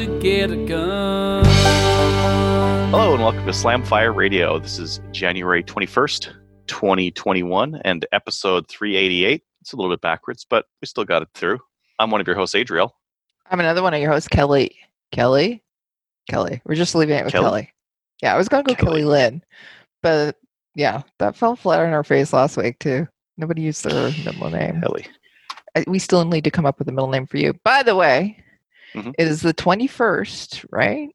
To get a gun. Hello and welcome to Slamfire Radio. This is January 21st, 2021, and episode 388. It's a little bit backwards, but we still got it through. I'm one of your hosts, Adriel. I'm another one of your hosts, Kelly. Kelly? Kelly. We're just leaving it with Kelly? Kelly. Yeah, I was going to go Kelly. Kelly Lynn, but yeah, that fell flat on our face last week, too. Nobody used their middle name. Kelly. I- We still need to come up with a middle name for you. By the way, Mhm. it is the 21st, right?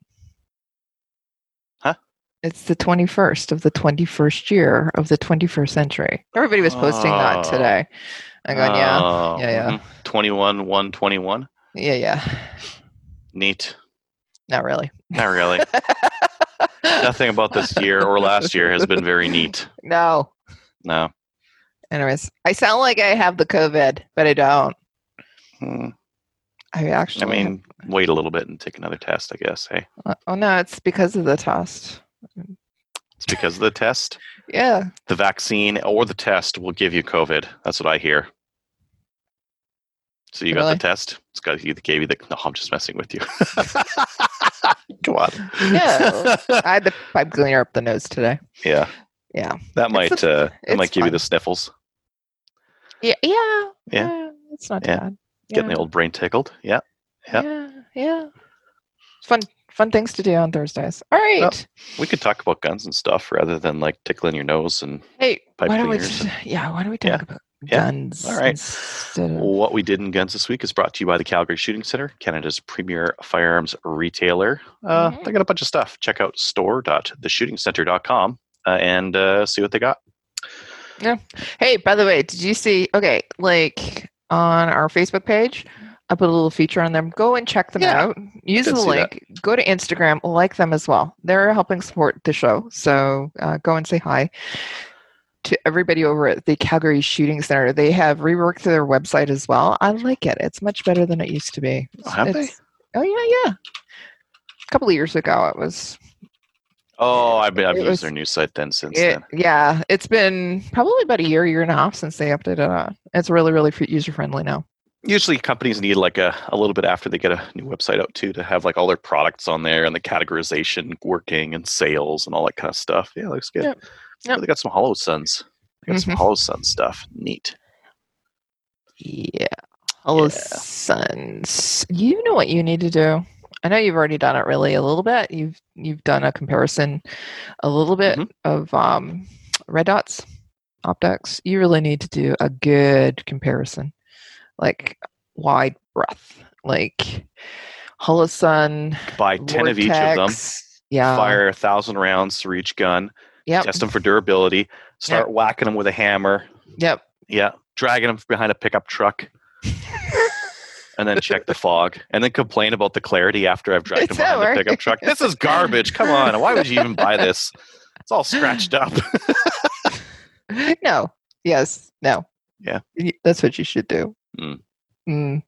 Huh? It's the 21st of the 21st year of the 21st century. Everybody was posting that Oh. today. I'm going, yeah, Oh, yeah, yeah. mhm. 21, 121. yeah, yeah. Neat. Not really. Not really. Nothing about this year or last year has been very neat. No. No. Anyways, I sound like I have the COVID, but I don't. Hmm. I I actually. mean, wait a little bit and take another test, I guess. Hey, have- oh no, it's because of the test. it's because of the test. Yeah. The vaccine or the test will give you COVID. That's what I hear. So you got the test? It's got you gave you the. No, I'm just messing with you. Come on. Yeah, I had the pipe cleaner up the nose today. yeah, Yeah. that might a- uh, that might it's give you the sniffles. Yeah. Yeah. Yeah. It's not Yeah. bad. Getting the old brain tickled. Yeah. yeah. Yeah. Yeah. Fun. Fun things to do on Thursdays. All right. Well, We could talk about guns and stuff rather than like tickling your nose and hey, pipe why don't we? Just, yeah. Why don't we talk Yeah. about Yeah. guns? All right. of- What we did in guns this week is brought to you by the Calgary Shooting Center, Canada's premier firearms retailer. Uh, Mhm. They got a bunch of stuff. Check out store.theshootingcenter.com uh, and uh, see what they got. Yeah. Hey, by the way, did you see? Okay, like on our Facebook page, I put a little feature on them. Go and check them Yeah, out. Use the see that. link. Go to Instagram. Like them as well. They're helping support the show. So uh, go and say hi to everybody over at the Calgary Shooting Center. They have reworked their website as well. I like it. It's much better than it used to be. Oh, have they? Oh yeah, yeah. A couple of years ago, it was Oh, I've, been, I've It used was- their new site then since It, then. yeah, it's been probably about a year, year and a half since they updated it. It's really, really user friendly now. Usually companies need like a, a little bit after they get a new website out too to have like all their products on there and the categorization working and sales and all that kind of stuff. Yeah, looks good. Yep. Yep. They got some Holosuns. They got some Mhm. Holosun stuff. Neat. Yeah. Hello, Yeah. sons. You know what you need to do. I know you've already done it really a little bit. You've you've done a comparison a little bit Mhm. of um, red dots, optics. You really need to do a good comparison, like wide breadth, like Holosun, Buy 10 of each of them. Yeah. fire a thousand rounds through each gun, Yep. test them for durability, start whacking them with a hammer, Yep. yeah, dragging them behind a pickup truck, and then check the fog, and then complain about the clarity after I've dragged them It's not behind the pickup truck. This is garbage. Come on, why would you even buy this? It's all scratched up. no. Yes. No. Yeah. That's what you should do. Mm. Mm.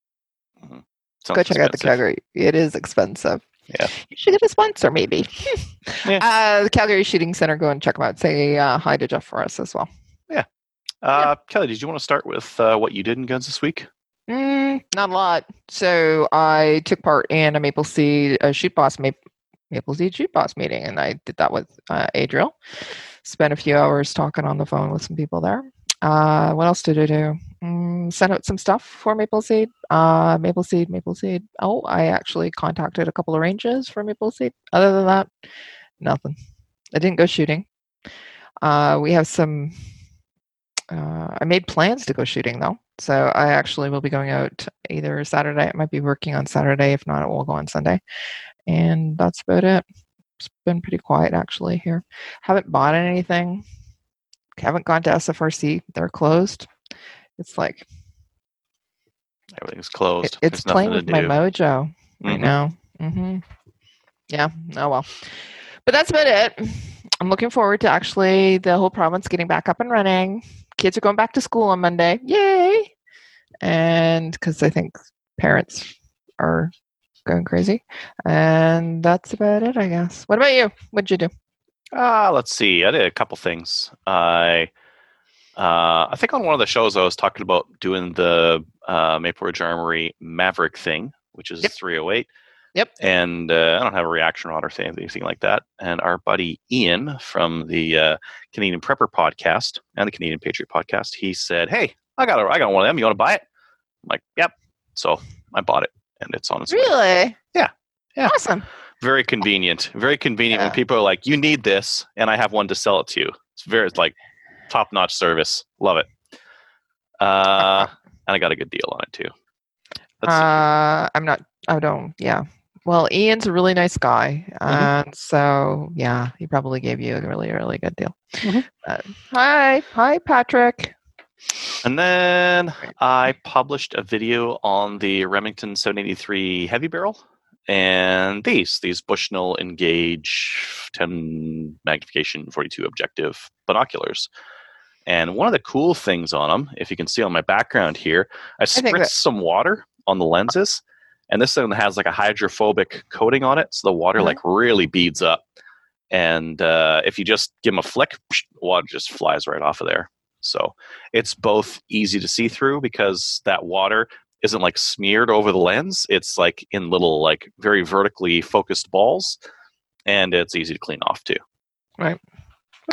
Sounds Go check out the. Calgary. It is expensive. Yeah. You should get a sponsor, maybe. Yeah. Uh, the Calgary Shooting Center. Go and check them out. Say uh, hi to Jeff for us as well. Yeah. Uh, Kelly, did you want to start with uh, what you did in guns this week? Mm, not a lot. So I took part in a Maple Seed a Shoot Boss Ma- Maple Seed Shoot Boss meeting, and I did that with uh, Adriel. Spent a few hours talking on the phone with some people there. Uh, what else did I do? Mm, sent out some stuff for Maple Seed. Uh, Maple Seed, Maple Seed. Oh, I actually contacted a couple of ranges for Maple Seed. Other than that, nothing. I didn't go shooting. Uh, we have some. Uh, I made plans to go shooting though, so I actually will be going out either Saturday. I might be working on Saturday. If not, it will go on Sunday, and that's about it. It's been pretty quiet actually here. Haven't bought anything. Haven't gone to SFRC. They're closed. It's like Everything's closed. it- it's There's playing with my mojo right Mhm. now. hmm Yeah. Oh well. But that's about it. I'm looking forward to actually the whole province getting back up and running. Kids are going back to school on Monday. Yay! And because I think parents are going crazy. And that's about it, I guess. What about you? What'd you do? Uh, let's see. I did a couple things. I uh, I think on one of the shows I was talking about doing the uh, Maple Ridge Armory Maverick thing, which is Yep. 308. Yep. And uh, I don't have a reaction rod or thing- anything like that. And our buddy Ian from the uh, Canadian Prepper podcast and the Canadian Patriot podcast, he said, "Hey, I got a, I got one of them. You want to buy it?" I'm like, "Yep." So I bought it, and it's on its way. Really? Yeah. Yeah. Awesome. Very convenient. Very convenient when people are like, "You need this," and I have one to sell it to you. It's very it's like top notch service. Love it. Uh, and I got a good deal on it too. Uh, I'm not. I don't. Yeah. Well, Ian's a really nice guy, Mm-hmm. and so yeah, he probably gave you a really, really good deal. Mhm. Uh, hi, hi, Patrick. And then I published a video on the Remington 783 heavy barrel and these these Bushnell Engage 10 magnification 42 objective binoculars. And one of the cool things on them, if you can see on my background here, I think spritzed that- some water on the lenses, and this thing has like a hydrophobic coating on it, so the water Mhm. like really beads up. And uh, if you just give them a flick, psh, water just flies right off of there. So it's both easy to see through because that water isn't like smeared over the lens. It's like in little like very vertically focused balls, and it's easy to clean off too. Right.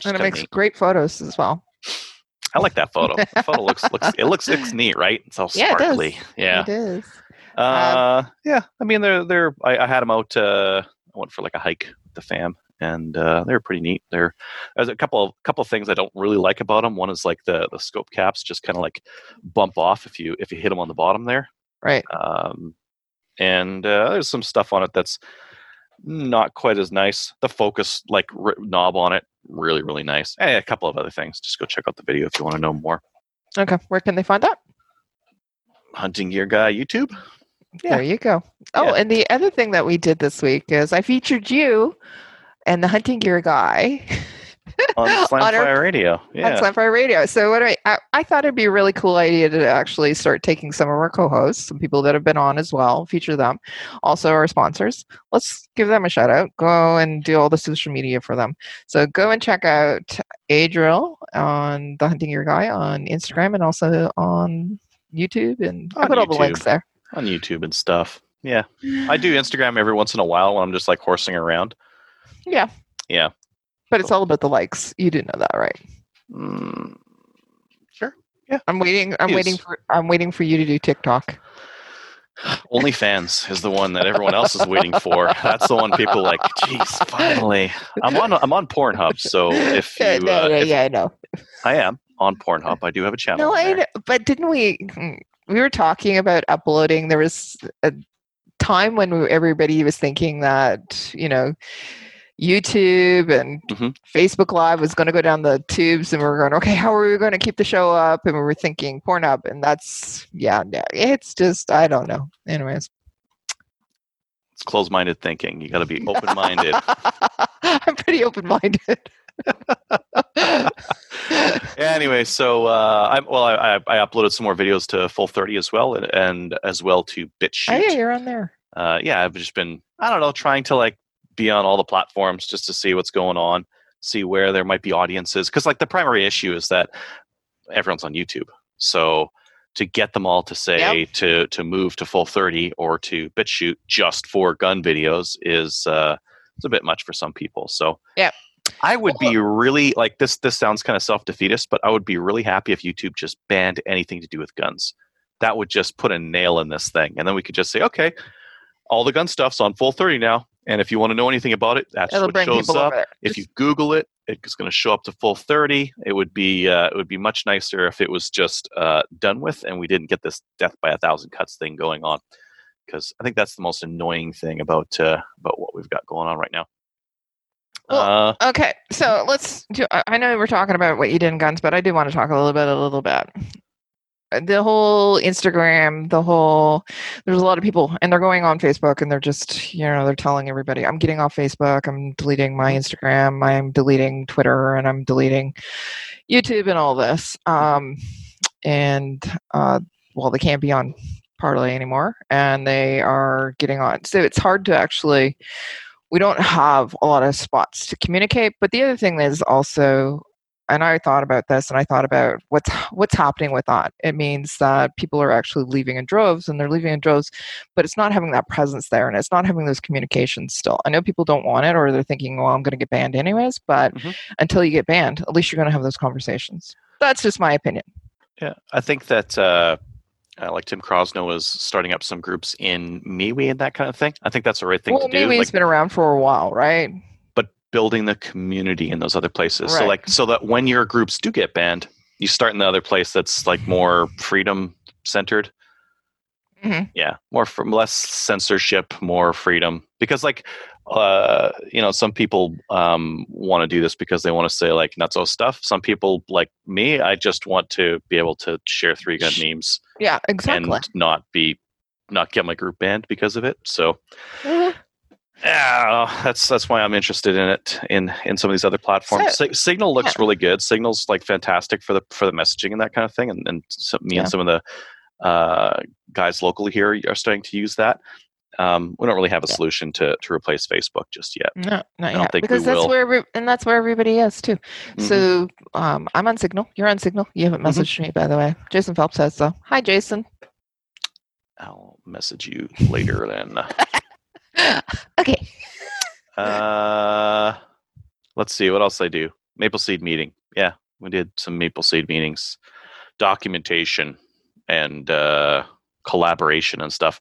And it makes neat. great photos as well. I like that photo. the photo looks looks it looks looks neat, right? It's all Yeah, it sparkly. Yeah. It is. Uh, yeah. I mean, they're they're. I, I had them out. Uh, I went for like a hike with the fam, and uh, they're pretty neat. They're there's a couple of couple of things I don't really like about them. One is like the the scope caps just kind of like bump off if you if you hit them on the bottom there. Right. Um, and uh, there's some stuff on it that's not quite as nice. The focus like r- knob on it really really nice. And a couple of other things. Just go check out the video if you want to know more. Okay. Where can they find that? Hunting Gear Guy YouTube. Yeah. There you go. Oh, Yeah. and the other thing that we did this week is I featured you and the hunting gear guy on On Slamfire Radio. on Yeah. Slamfire Radio. So what I, I I thought it'd be a really cool idea to actually start taking some of our co-hosts, some people that have been on as well, feature them, also our sponsors. Let's give them a shout out. Go and do all the social media for them. So go and check out Adriel on the Hunting Gear Guy on Instagram and also on YouTube, and I On put all the links there. On YouTube and stuff. Yeah. I do Instagram every once in a while when I'm just like horsing around. Yeah. Yeah. But it's all about the likes. You do know that, right? Mm, sure. Yeah. I'm waiting. I'm waiting for. I'm waiting for you to do TikTok. OnlyFans is the one that everyone else is waiting for. That's the one people like. Jeez, finally. I'm on. I'm on Pornhub. So if you, yeah, no, uh, no, if- yeah, I know. I am on Pornhub. I do have a channel. No, I know, but didn't we? We were talking about uploading. There was a time when we, everybody was thinking that you know YouTube and Mhm. Facebook Live was going to go down the tubes, and we were going, okay, how are we going to keep the show up? And we were thinking Pornhub, and that's yeah, it's just I don't know. Anyways, It's closed-minded thinking. You got to be open-minded. I'm pretty open-minded. Anyway, so uh, I well, I, I, uploaded some more videos to Full Thirty as well, and, and as well to BitChute. Oh yeah, you're on there. uh, yeah, I've just been, I don't know, trying to like be on all the platforms just to see what's going on, see where there might be audiences. Because like the primary issue is that everyone's on YouTube, so to get them all to say to to move to full thirty or to BitChute just for gun videos is uh, it's a bit much for some people. So Yep. I would be really like this. This sounds kind of self defeatist, but I would be really happy if YouTube just banned anything to do with guns. That would just put a nail in this thing, and then we could just say, okay, all the gun stuff's on full 30 now. And if you want to know anything about it, that's It'll what shows up. If Just- you Google it, it's going to show up to full 30. It would be uh, it would be much nicer if it was just uh, done with, and we didn't get this death by a thousand cuts thing going on. Because I think that's the most annoying thing about uh, about what we've got going on right now. Well, uh, Okay, so let's do. I know we're talking about what you did in guns, but I do want to talk a little bit, a little bit. the whole Instagram, the whole there's a lot of people and they're going on Facebook and they're just, you know, they're telling everybody, I'm getting off Facebook, I'm deleting my Instagram, I'm deleting Twitter and I'm deleting YouTube and all this. Um and uh well they can't be on Parler anymore and they are getting on. So it's hard to actually we don't have a lot of spots to communicate. But the other thing is also and I thought about this and I thought about what's what's happening with that. It means that people are actually leaving in droves and they're leaving in droves, but it's not having that presence there and it's not having those communications still. I know people don't want it or they're thinking, well, I'm going to get banned anyways, but Mhm. until you get banned, at least you're going to have those conversations. That's just my opinion. Yeah, I think that uh, uh, like Tim Crosno is starting up some groups in MeWe and that kind of thing. I think that's the right thing well, to do. MeWe's Like, been around for a while, right? but building the community in those other places. So like so that when your groups do get banned, you start in the other place that's like more freedom centered. Mhm. Yeah, more from less censorship, more freedom. Because like uh you know some people um want to do this because they want to say like nutso stuff some people like me i just want to be able to share three gun memes Yeah, exactly. and not be not get my group banned because of it so Mhm. yeah, that's that's why I'm interested in it in in some of these other platforms. So- Si- Signal looks yeah. really good. Signal's like fantastic for the for the messaging and that kind of thing. And and some, me Yeah. and some of the uh, guys locally here are starting to use that. Um, we don't really have a Yeah. solution to to replace Facebook just yet. No, not don't yet. think we because that's will. where and that's where everybody is too. Mhm. So um, I'm on Signal. You're on Signal. You haven't Mhm. messaged me, by the way. Jason Phelps has so. Hi, Jason. I'll message you later then. okay. Uh, let's see what else I do. Maple Seed meeting. Yeah, we did some Maple Seed meetings, documentation, and uh, collaboration and stuff.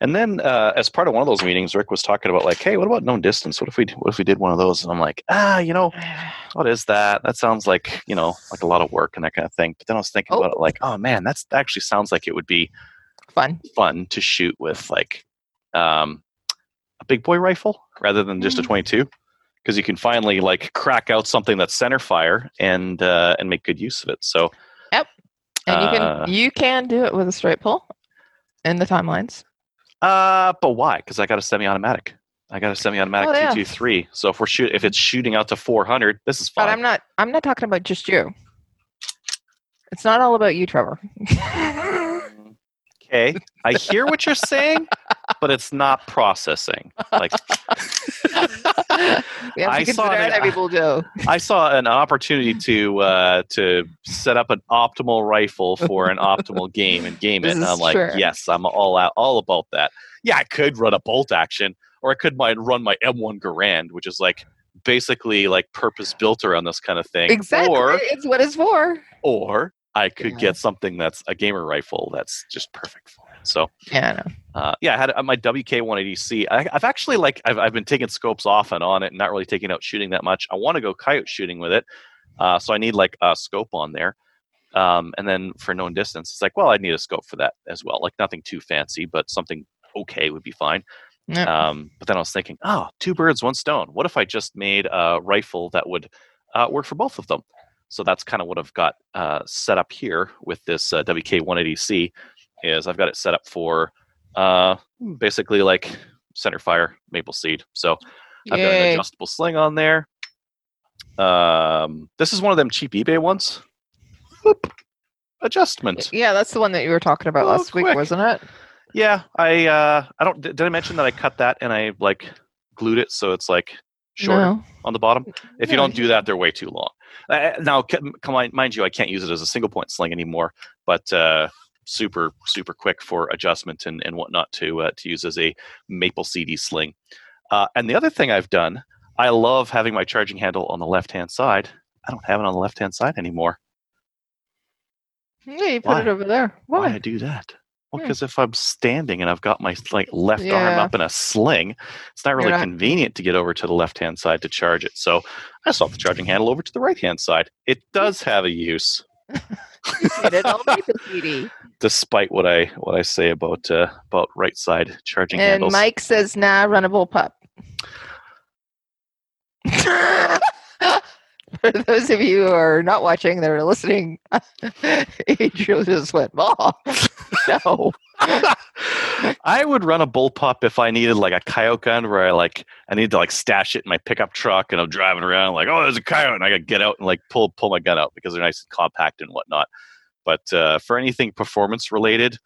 And then, uh, as part of one of those meetings, Rick was talking about like, "Hey, what about known distance? What if we what if we did one of those?" And I'm like, "Ah, you know, what is that? That sounds like you know, like a lot of work and that kind of thing." But then I was thinking Oh. about it, like, "Oh man, that's that actually sounds like it would be Fun. fun to shoot with like um, a big boy rifle rather than just a Mhm. 22 because you can finally like crack out something that's center fire and uh, and make good use of it. So yep, And you can Uh, you can do it with a straight pull in the timelines. uh, but why? Because I got a semi-automatic. I got a semi-automatic Oh, yeah. 223. So if we're shoot if it's shooting out to 400, this is fine. But. I'm not I'm not talking about just you. It's not all about you, Trevor. Okay, I hear what you're saying, but it's not processing. Like we have I to saw consider it- other people do. I saw an opportunity to uh, to set up an optimal rifle for an optimal game and game it. And I'm like, true. yes, I'm all out, all about that. Yeah, I could run a bolt action, or I could my, run my M1 Garand, which is like basically like purpose built around this kind of thing. Exactly. Or it's what it's for. or I could Yeah. get something that's a gamer rifle that's just perfect for. So Yeah, I know. uh, yeah, I had my WK180C. I, I've actually like I've, I've been taking scopes off and on it, and not really taking out shooting that much. I want to go coyote shooting with it, uh, so I need like a scope on there. Um, and then for known distance, it's like, well, I need a scope for that as well. Like nothing too fancy, but something okay would be fine. Um, but then I was thinking, oh, two birds, one stone. What if I just made a rifle that would uh, work for both of them? So that's kind of what I've got uh, set up here with this uh, WK180C. Is I've got it set up for uh, basically like center fire maple seed. So I've got an adjustable sling on there. Um, this is one of them cheap eBay ones. Whoop. Adjustment. Yeah, that's the one that you were talking about Oh, last week, wasn't it? Yeah, I uh, I don't. Did I mention that I cut that and I like glued it so it's like shorter No. on the bottom? If you don't do that, they're way too long. Uh, now, come on, mind you, I can't use it as a single point sling anymore, but uh, super super quick for adjustment and, and whatnot to uh, to use as a maple seed sling. Uh, and the other thing I've done, I love having my charging handle on the left hand side. I don't have it on the left hand side anymore. Yeah, you put Why? it over there. Why Why? I do that? Well, Hmm. because if I'm standing and I've got my like left arm up in a sling, it's not really not- convenient to get over to the left hand side to charge it. So I swap the charging handle over to the right hand side. It does have a use, Get it on Maple Seed. Despite what I what I say about uh, about right side charging And handles. Mike says, "Nah, run a bullpup." For those of you who are not watching, that are listening, Adriel just went, "Oh, no." I would run a bull bullpup if I needed like a coyote gun where I like I need to like stash it in my pickup truck and I'm driving around like oh there's a coyote and I got to get out and like pull pull my gun out because they're nice and compact and whatnot. But uh, for anything performance related,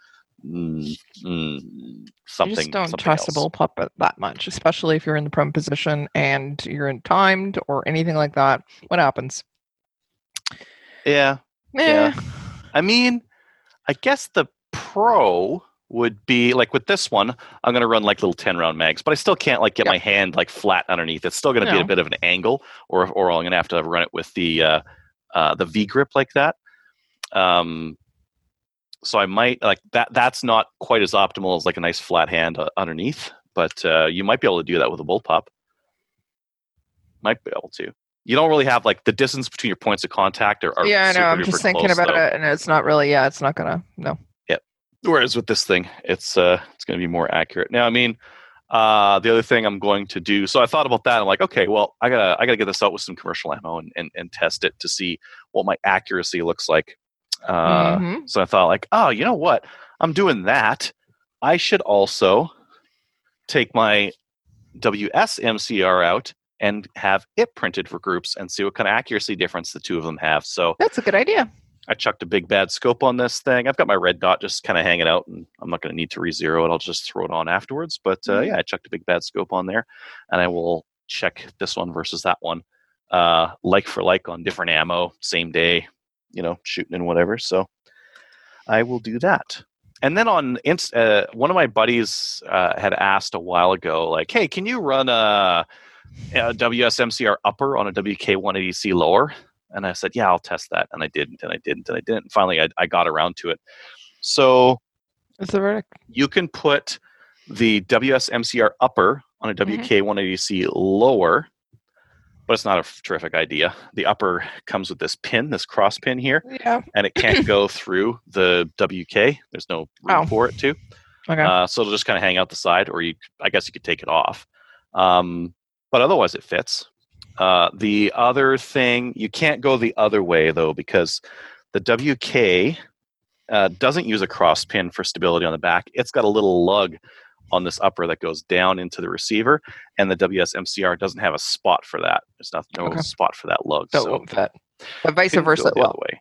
mm, mm, something I just don't something trust a else. bullpup that much, especially if you're in the prone position and you're in timed or anything like that. What happens? Yeah, Eh, I mean, I guess the pro would be like with this one, I'm going to run like little 10 round mags, but I still can't like get Yeah. my hand like flat underneath. It's still going to be a bit of an angle, or or I'm going to have to run it with the uh, uh, the V grip like that. Um, so I might like that. That's not quite as optimal as like a nice flat hand uh, underneath, but uh, you might be able to do that with a bullpup. Might be able to. You don't really have like the distance between your points of contact are yeah, I know. I'm just thinking close, about though. it, and it's not really. Yeah, it's not gonna. No. Yeah. Whereas with this thing, it's uh, it's to be more accurate. Now, I mean, uh, the other thing I'm going to do. So I thought about that. I'm like, okay, well, I gotta I gotta get this out with some commercial ammo and and, and test it to see what my accuracy looks like. Uh, Mhm. So I thought, like, oh, you know what? I'm doing that. I should also take my WSMCR out and have it printed for groups and see what kind of accuracy difference the two of them have. So That's a good idea. I chucked a big bad scope on this thing. I've got my red dot just kind of hanging out, and I'm not going to need to re-zero it. I'll just throw it on afterwards. But uh, Mhm. yeah, I chucked a big bad scope on there, and I will check this one versus that one, uh, like for like on different ammo, same day, you know, shooting and whatever. So I will do that. And then on Inst- uh, one of my buddies uh, had asked a while ago, like, "Hey, can you run a, a WSMCR upper on a WK180C lower?" And I said, "Yeah, I'll test that." And I didn't, and I didn't, and I didn't. And finally, I, I got around to it. So Is the verdict? you can put the WSMCR upper on a Mhm. WK180C lower, but it's not a terrific idea. The upper comes with this pin, this cross pin here, Yeah. and it can't go through the WK. There's no room Oh. for it to. Okay. Uh, so it'll just kind of hang out the side, or you, I guess you could take it off. Um, but otherwise, it fits. Uh, the other thing, you can't go the other way though, because the WK uh, doesn't use a cross pin for stability on the back. It's got a little lug on this upper that goes down into the receiver, and the WSMCR doesn't have a spot for that. There's not no Okay. spot for that lug. so won't fit. But vice versa, the well. way.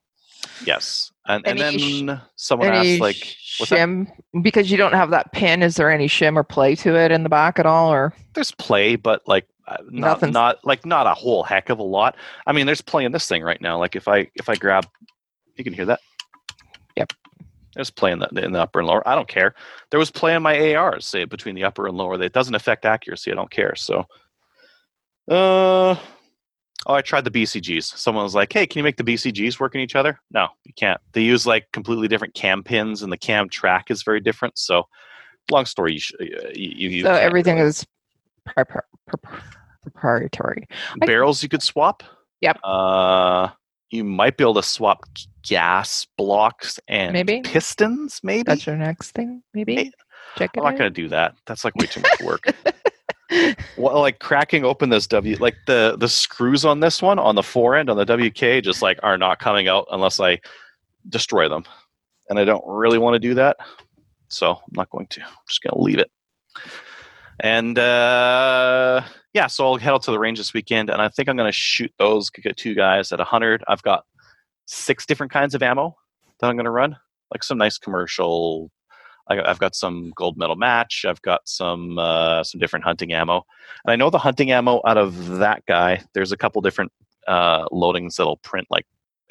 Yes, and, and Any then someone asked like, what's that? shim because you don't have that pin. Is there any shim or play to it in the back at all, or there's play, but like uh, not not like not a whole heck of a lot. I mean, there's play in this thing right now. Like if I if I grab, you can hear that. Yep. There's play in the in the upper and lower. I don't care. There was play in my ARs, say between the upper and lower. That doesn't affect accuracy. I don't care. So, uh, oh, I tried the BCGs. Someone was like, "Hey, can you make the BCGs work in each other?" No, you can't. They use like completely different cam pins, and the cam track is very different. So, long story, you sh- uh, you, you so everything really- is pri- pri- pri- proprietary? Barrels you could swap. Yep. Uh, you might be able to swap gas blocks and Maybe. pistons. Maybe. That's your next thing, maybe. Hey, Check it I'm not going to do that. That's like way too much work. well, like cracking open this W, like the the screws on this one on the fore end on the WK, just like are not coming out unless I destroy them, and I don't really want to do that, so I'm not going to. I'm just going to leave it. And uh, yeah, so I'll head out to the range this weekend, and I think I'm going to shoot those. Two guys at 100. I've got six different kinds of ammo that I'm going to run, like some nice commercial I, I've got some gold medal match. I've got some uh, some different hunting ammo, and I know the hunting ammo out of that guy. There's a couple different uh, loadings that'll print like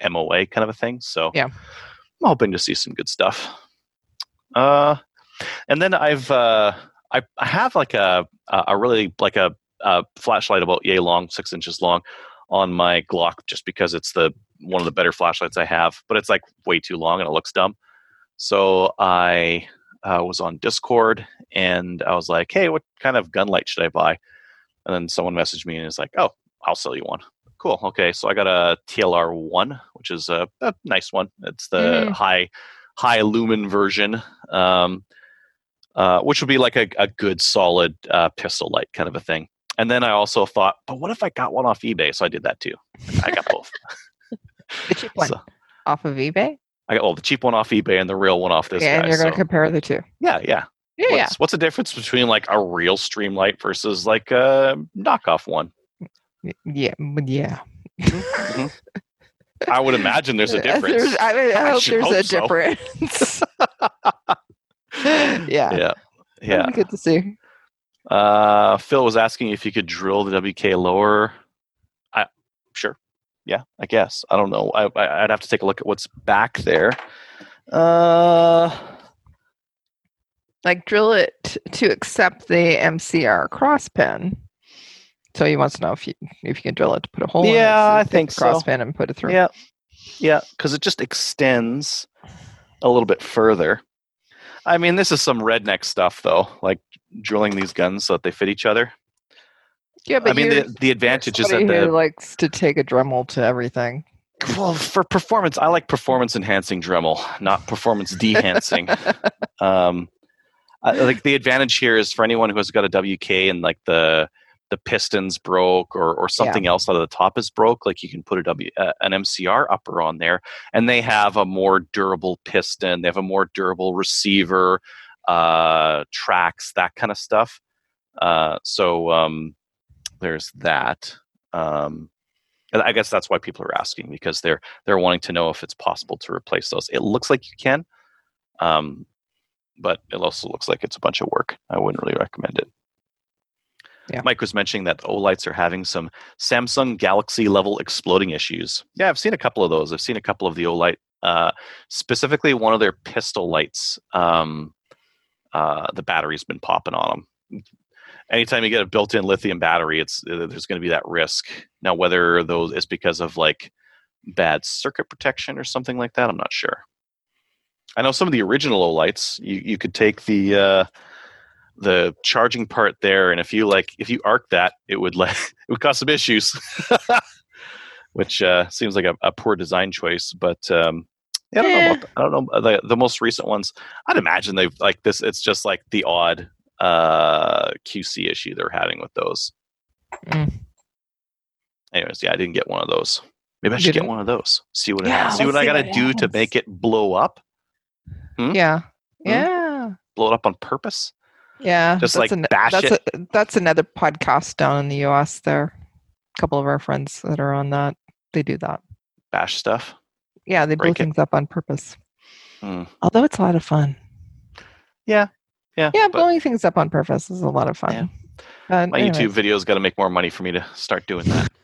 MOA kind of a thing. So Yeah. I'm hoping to see some good stuff. Uh, and then I've uh, I, I have like a a really like a, a flashlight about yay long, six inches long, on my Glock just because it's the one of the better flashlights I have, but it's like way too long and it looks dumb. So I uh, was on Discord and I was like, "Hey, what kind of gun light should I buy?" And then someone messaged me and is like, "Oh, I'll sell you one." Cool. Okay, so I got a TLR one, which is a, a nice one. It's the Mhm. high high lumen version, um, uh, which would be like a, a good solid uh, pistol light kind of a thing. And then I also thought, but what if I got one off eBay? So I did that too. I got both. The cheap one So off of eBay. I got well the cheap one off eBay and the real one off this Okay, and you're going to compare the two. yeah, yeah. Yeah, yeah. What's, what's the difference between like a real Streamlight versus like a knockoff one? Yeah, but yeah. I would imagine there's a difference. I, mean, I I hope there's a so. difference. yeah, yeah, yeah. good to see. Uh, Phil was asking if you could drill the WK lower. I sure, yeah, I guess. I don't know. I, I I'd have to take a look at what's back there. Uh, Like drill it to accept the MCR cross pin. So he wants to know if you if you can drill it to put a hole in it. Yeah, so I think the cross so. pin and put it through. yeah, yeah, because it just extends a little bit further. I mean, this is some redneck stuff, though, like drilling these guns so that they fit each other. yeah, but I mean, the, the advantage is that the likes to take a Dremel to everything. well for performance, I like performance enhancing Dremel, not performance dehancing. um, I, like the advantage here is for anyone who has got a WK and like the the pistons broke or or something else out of the top is broke, like you can put a W uh, an MCR upper on there, and they have a more durable piston, they have a more durable receiver, uh, tracks, that kind of stuff. Uh, so um, there's that. Um, I guess that's why people are asking because they're they're wanting to know if it's possible to replace those. It looks like you can, um, but it also looks like it's a bunch of work. I wouldn't really recommend it. Yeah. Mike was mentioning that Olights are having some Samsung Galaxy level exploding issues. Yeah, I've seen a couple of those. I've seen a couple of the Olight, uh, specifically one of their pistol lights. Um, uh, the battery's been popping on them. Anytime you get a built-in lithium battery, it's uh, there's going to be that risk. Now, whether those is because of like bad circuit protection or something like that, I'm not sure. I know some of the original Olights, you, you could take the uh, the charging part there, and if you like, if you arc that, it would like it would cause some issues, which uh, seems like a, a poor design choice. But um, yeah, I don't know. Eh. About the, I don't know the the most recent ones. I'd imagine they've like this. It's just like the odd uh, QC issue they're having with those. Mm. Anyways, yeah, I didn't get one of those. Maybe I should get one of those. See what Yeah, see what I got to what do to make it blow up. Hmm? Yeah, Hmm? yeah, Blow it up on purpose. Yeah. Just that's like bash that's it. A, that's another podcast down in the U.S. There, a couple of our friends that are on that. They do that. Bash stuff. Yeah, they blow things up on purpose. Hmm. Although it's a lot of fun. Yeah. Yeah. Yeah, but blowing things up on purpose is a lot of fun. Yeah. But my anyways. YouTube videos got to make more money for me to start doing that.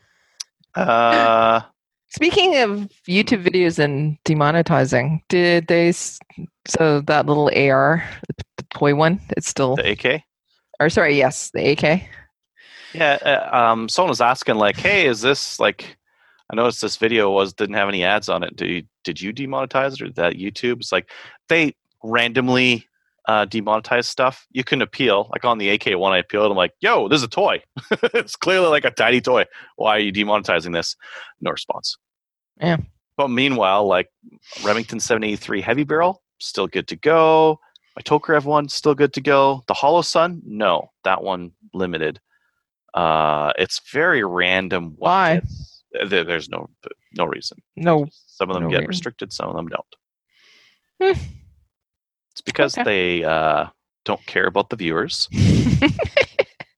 Uh, Speaking of YouTube videos and demonetizing, did they? So that little AR, toy one, it's still. the AK. Or sorry, yes, the AK. Yeah. Uh, um, someone was asking like, "Hey, is this like?" I noticed this video was didn't have any ads on it. Did you, did you demonetize it or that YouTube? It's like they randomly uh, demonetize stuff. You can appeal. Like on the AK one, I appealed. I'm like, "Yo, this is a toy. it's clearly like a tiny toy. Why are you demonetizing this?" No response. Yeah. But meanwhile, like Remington 783 Heavy Barrel, still good to go. My Tokarev one, still good to go. The Holosun, no, that one limited. Uh, it's very random. Why? there- there's no no reason. No. Some of them No get reason. restricted, some of them don't. Hmm. It's because Okay. they uh, don't care about the viewers.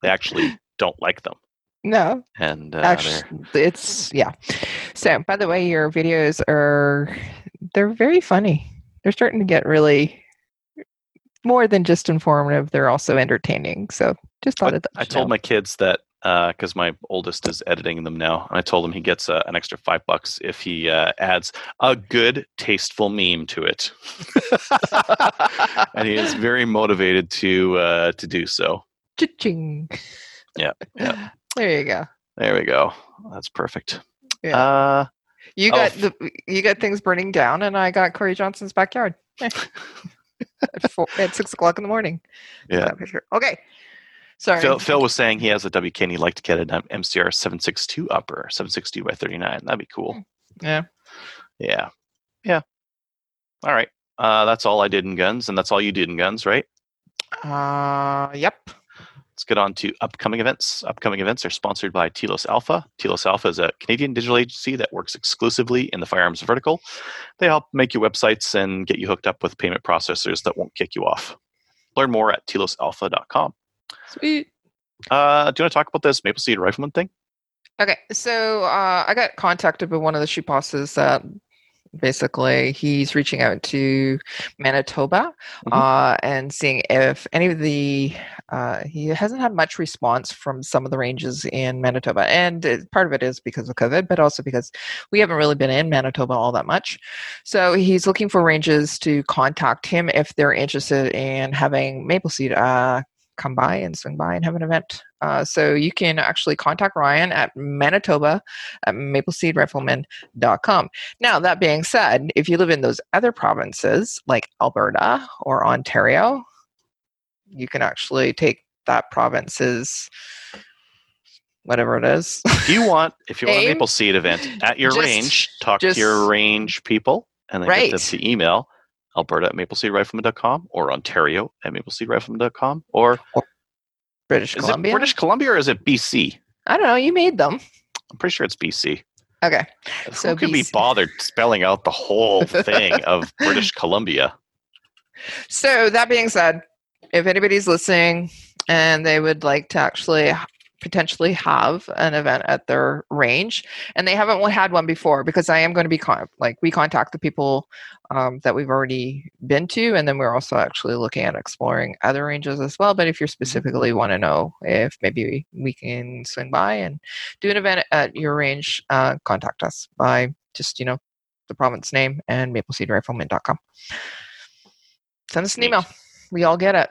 They actually don't like them, no. and uh, Actually, it's yeah. So, by the way, your videos are they're very funny. They're starting to get really more than just informative. They're also entertaining. So, just thought I, I told my kids that because my oldest is editing them now, and I told him he gets uh, an extra five bucks if he uh, adds a good, tasteful meme to it, and he is very motivated to uh, to do so. Cha-ching. Yeah, yeah. There you go. There we go. That's perfect. Yeah. Uh, You Oh, got f- the you got things burning down, and I got Corey Johnson's backyard. at, four, at six o'clock in the morning. Yeah. Picture. Okay. Sorry. Phil, Phil was saying he has a WK and he'd like to get an MCR 762 upper, 762 by 39. That'd be cool. Yeah. Yeah. Yeah. All right. Uh, that's all I did in guns, and that's all you did in guns, right? Uh. Yep. Let's get on to upcoming events. Upcoming events are sponsored by Telos Alpha. Telos Alpha is a Canadian digital agency that works exclusively in the firearms vertical. They help make you websites and get you hooked up with payment processors that won't kick you off. Learn more at telosalpha.com. Sweet. Uh, do you want to talk about this Maple Seed Rifleman thing? Okay, so uh, I got contacted by one of the shoot bosses that basically he's reaching out to Manitoba Mhm. uh, and seeing if any of the uh, he hasn't had much response from some of the ranges in Manitoba, and it- part of it is because of COVID, but also because we haven't really been in Manitoba all that much. So he's looking for ranges to contact him if they're interested in having Maple Seed uh, come by and swing by and have an event. Uh, so you can actually contact Ryan at Manitoba at mapleseedrifleman.com. Now, that being said, if you live in those other provinces like Alberta or Ontario, you can actually take that province's whatever it is. If you want, if you want a? Maple Seed event at your Just- range, talk just- to your range people and then Right. get them to email Alberta at mapleseedrifleman.com or Ontario at mapleseedrifleman.com or British is Columbia. it British Columbia or is it BC? I don't know. You made them. I'm pretty sure it's BC. Okay. Who So could be bothered spelling out the whole thing of British Columbia? So that being said, if anybody's listening and they would like to actually potentially have an event at their range and they haven't had one before because i am going to be con- like we contact the people um, that we've already been to and then we're also actually looking at exploring other ranges as well but if you specifically want to know if maybe we, we can swing by and do an event at your range uh, contact us by just you know the province name and mapleseedrifleman.com send us an email. We all get it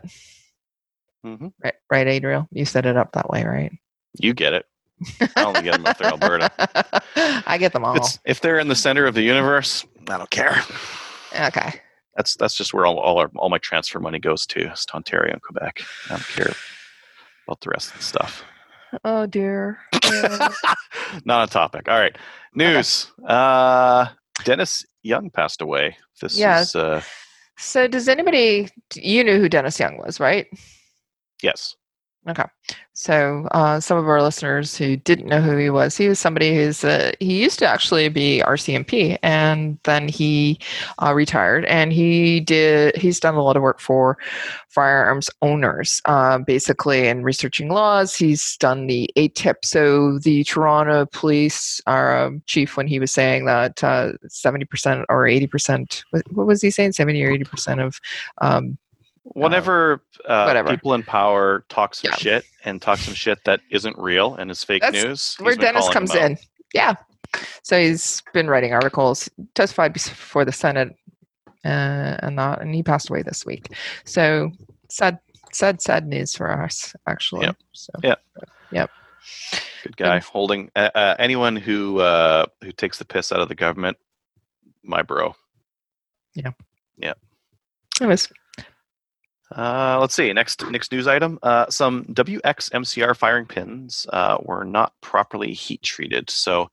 hmm right right adriel you set it up that way right You get it. I only get them if they're Alberta. i get them all It's, if they're in the center of the universe, I don't care. okay That's that's just where all all, our, all my transfer money goes to, is to Ontario and Quebec. I don't care about the rest of the stuff. oh dear Not a topic. All right. News. Uh, Dennis Young passed away. This Yeah. is uh, so does anybody you knew who dennis young was right yes. Okay. So, uh, some of our listeners who didn't know who he was, he was somebody who's, uh, he used to actually be RCMP and then he uh, retired and he did, he's done a lot of work for firearms owners, uh, basically in researching laws. He's done the ATIP. So, the Toronto police uh, chief, when he was saying that uh, 70% or 80%, what, what was he saying? 70 or 80% of um, Whenever uh, people in power talk some Yeah. shit and talk some shit that isn't real and is fake That's news, where Dennis comes in. Yeah. So he's been writing articles, testified before the Senate, uh, and that, and he passed away this week. So sad, sad, sad news for us, actually. Yep. So Yeah. Good guy. Holding uh, uh, anyone who uh, who takes the piss out of the government, my bro. Yeah yeah anyways, Uh, let's see. Next next news item. Uh, some WSMCR firing pins uh, were not properly heat treated. So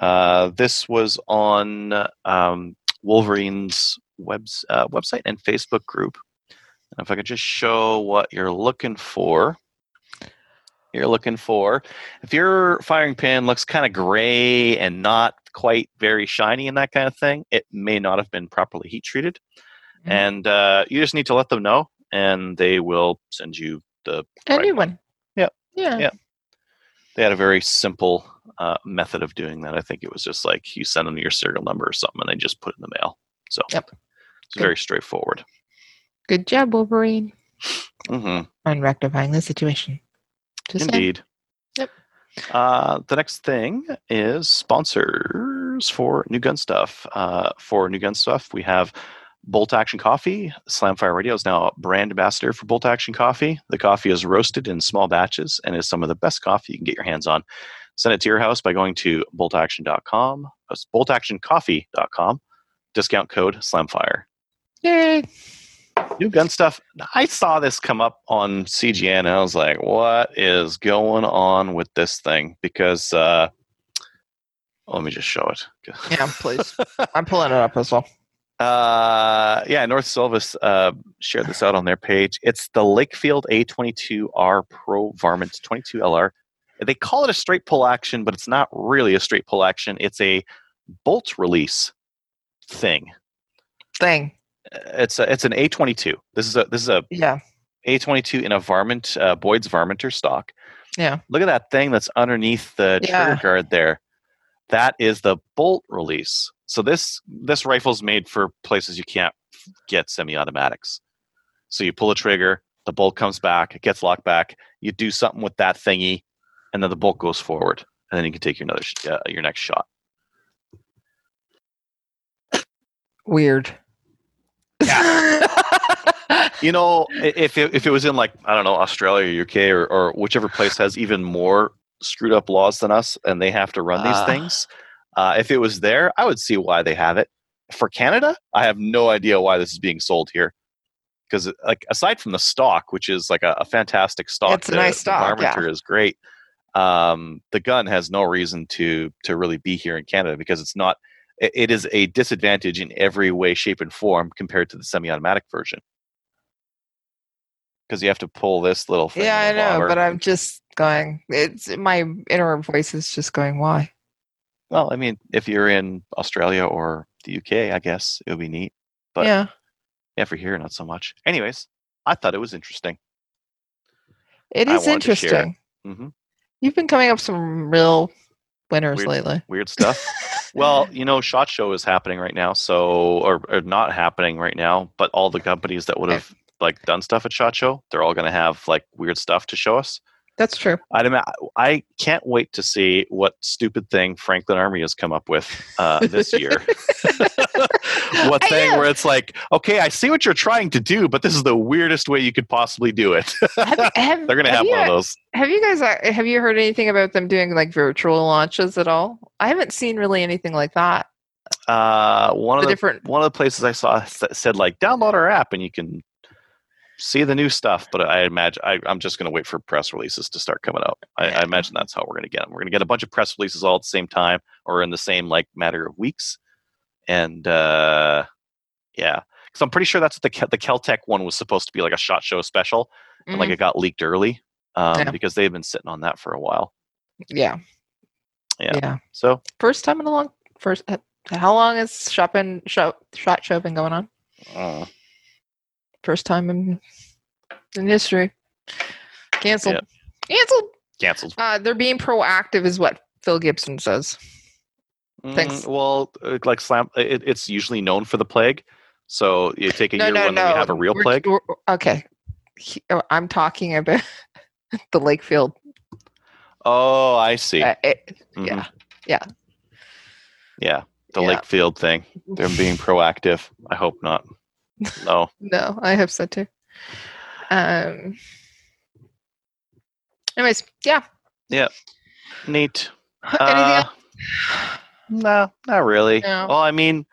uh, this was on um, Wolverine's webs, uh, website and Facebook group. And if I could just show what you're looking for. You're looking for if your firing pin looks kind of gray and not quite very shiny and that kind of thing, it may not have been properly heat treated Mhm. and uh, you just need to let them know, and they will send you the. a right new one. one. Yep. Yeah. Yeah. They had a very simple uh, method of doing that. I think it was just like you send them your serial number or something, and they just put it in the mail. So Yep. it's Good. very straightforward. Good job, Wolverine, mm-hmm. on rectifying the situation. Just saying. Indeed. Yep. Uh, the next thing is sponsors for New Gun Stuff. Uh, for New Gun Stuff, we have Bolt Action Coffee. Slamfire Radio is now a brand ambassador for Bolt Action Coffee. The coffee is roasted in small batches and is some of the best coffee you can get your hands on. Send it to your house by going to boltaction.com. Boltactioncoffee.com. Discount code SLAMFIRE. Yay. New gun stuff. I saw this come up on CGN and I was like, what is going on with this thing? Because uh let me just show it. Yeah, please. I'm pulling it up as well. Uh, yeah, North Sylva uh, shared this out on their page. It's the Lakefield A22R Pro Varmint 22LR. They call it a straight pull action, but it's not really a straight pull action. It's a bolt release thing. Thing. It's a, it's an A22. This is a this is a Yeah. A22 in a varmint uh, Boyd's varminter stock. Yeah. Look at that thing that's underneath the Yeah. trigger guard there. That is the bolt release. So this this rifle's made for places you can't get semi-automatics. So you pull a trigger, the bolt comes back, it gets locked back. You do something with that thingy, and then the bolt goes forward, and then you can take your another sh- uh, your next shot. Weird. Yeah. You know, if it, if it was in like I don't know Australia or UK or, or whichever place has even more screwed up laws than us, and they have to run these Ah. things, uh, if it was there, I would see why they have it. For Canada, I have no idea why this is being sold here. Because like aside from the stock, which is like a, a fantastic stock, It's a nice the stock, yeah. Varminter is great. Um, the gun has no reason to to really be here in Canada because it's not. It, it is a disadvantage in every way, shape, and form compared to the semi-automatic version because you have to pull this little thing. yeah, I know, but I'm just going. It's my inner voice is just going. Why? well, I mean, if you're in Australia or the UK, I guess it would be neat. But yeah, yeah, for here, not so much. Anyways, I thought it was interesting. it is I is wanted to share it. interesting. hmm You've been coming up some real winners Weird lately. Weird stuff. well, you know, Shot Show is happening right now, so or, or not happening right now, but all the companies that would Okay. have like done stuff at Shot Show, they're all going to have like weird stuff to show us. That's true. I'd I can't wait to see what stupid thing Franklin Armory has come up with uh, this year. what I thing know. where it's like, okay, I see what you're trying to do, but this is the weirdest way you could possibly do it. Have, have, They're going to have you, one of those. Have you guys uh, have you heard anything about them doing like virtual launches at all? I haven't seen really anything like that. Uh, one of The the different one of the places I saw said like download our app and you can see the new stuff. But I imagine I, I'm just going to wait for press releases to start coming out. I. I imagine that's how we're going to get them. We're going to get a bunch of press releases all at the same time or in the same like matter of weeks. And uh, yeah, because I'm pretty sure that's what the the Keltec one was supposed to be like a shot show special, and like Mhm. it got leaked early um, Yeah. because they've been sitting on that for a while. yeah. Yeah. yeah, So First time in a long first. uh, How long has shopping show shot show been going on? uh, First time in in history. Cancelled. Cancelled. canceled. Uh, they're being proactive, is what Phil Gibson says. Thanks. Mm, well, uh, like slam, it, it's usually known for the plague. So you take a No, year no, when no. we have a real We're- plague. we're- okay. Oh, I'm talking about the Lakefield. Oh, I see. uh, it- Mhm. yeah. yeah, the Yeah. Lakefield thing. They're being proactive. I hope not. No. No, I hope so too. Um. Anyways, yeah. Yeah. Neat. Anything Uh, else? No, not really. No. Well, I mean,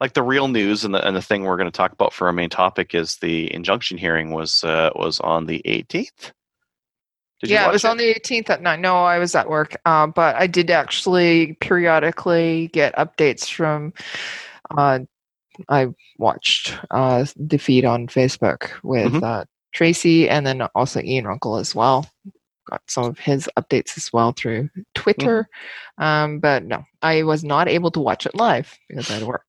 like the real news and the and the thing we're going to talk about for our main topic is the injunction hearing was uh, was on the 18th. Did you yeah, it was on the 18th at night. No, I was at work, uh, but I did actually periodically get updates from. Uh, I watched uh, the feed on Facebook with Mhm. uh, Tracy and then also Ian Runkle as well. Got some of his updates as well through Twitter. Mm-hmm. Um, but no, I was not able to watch it live because I had to work.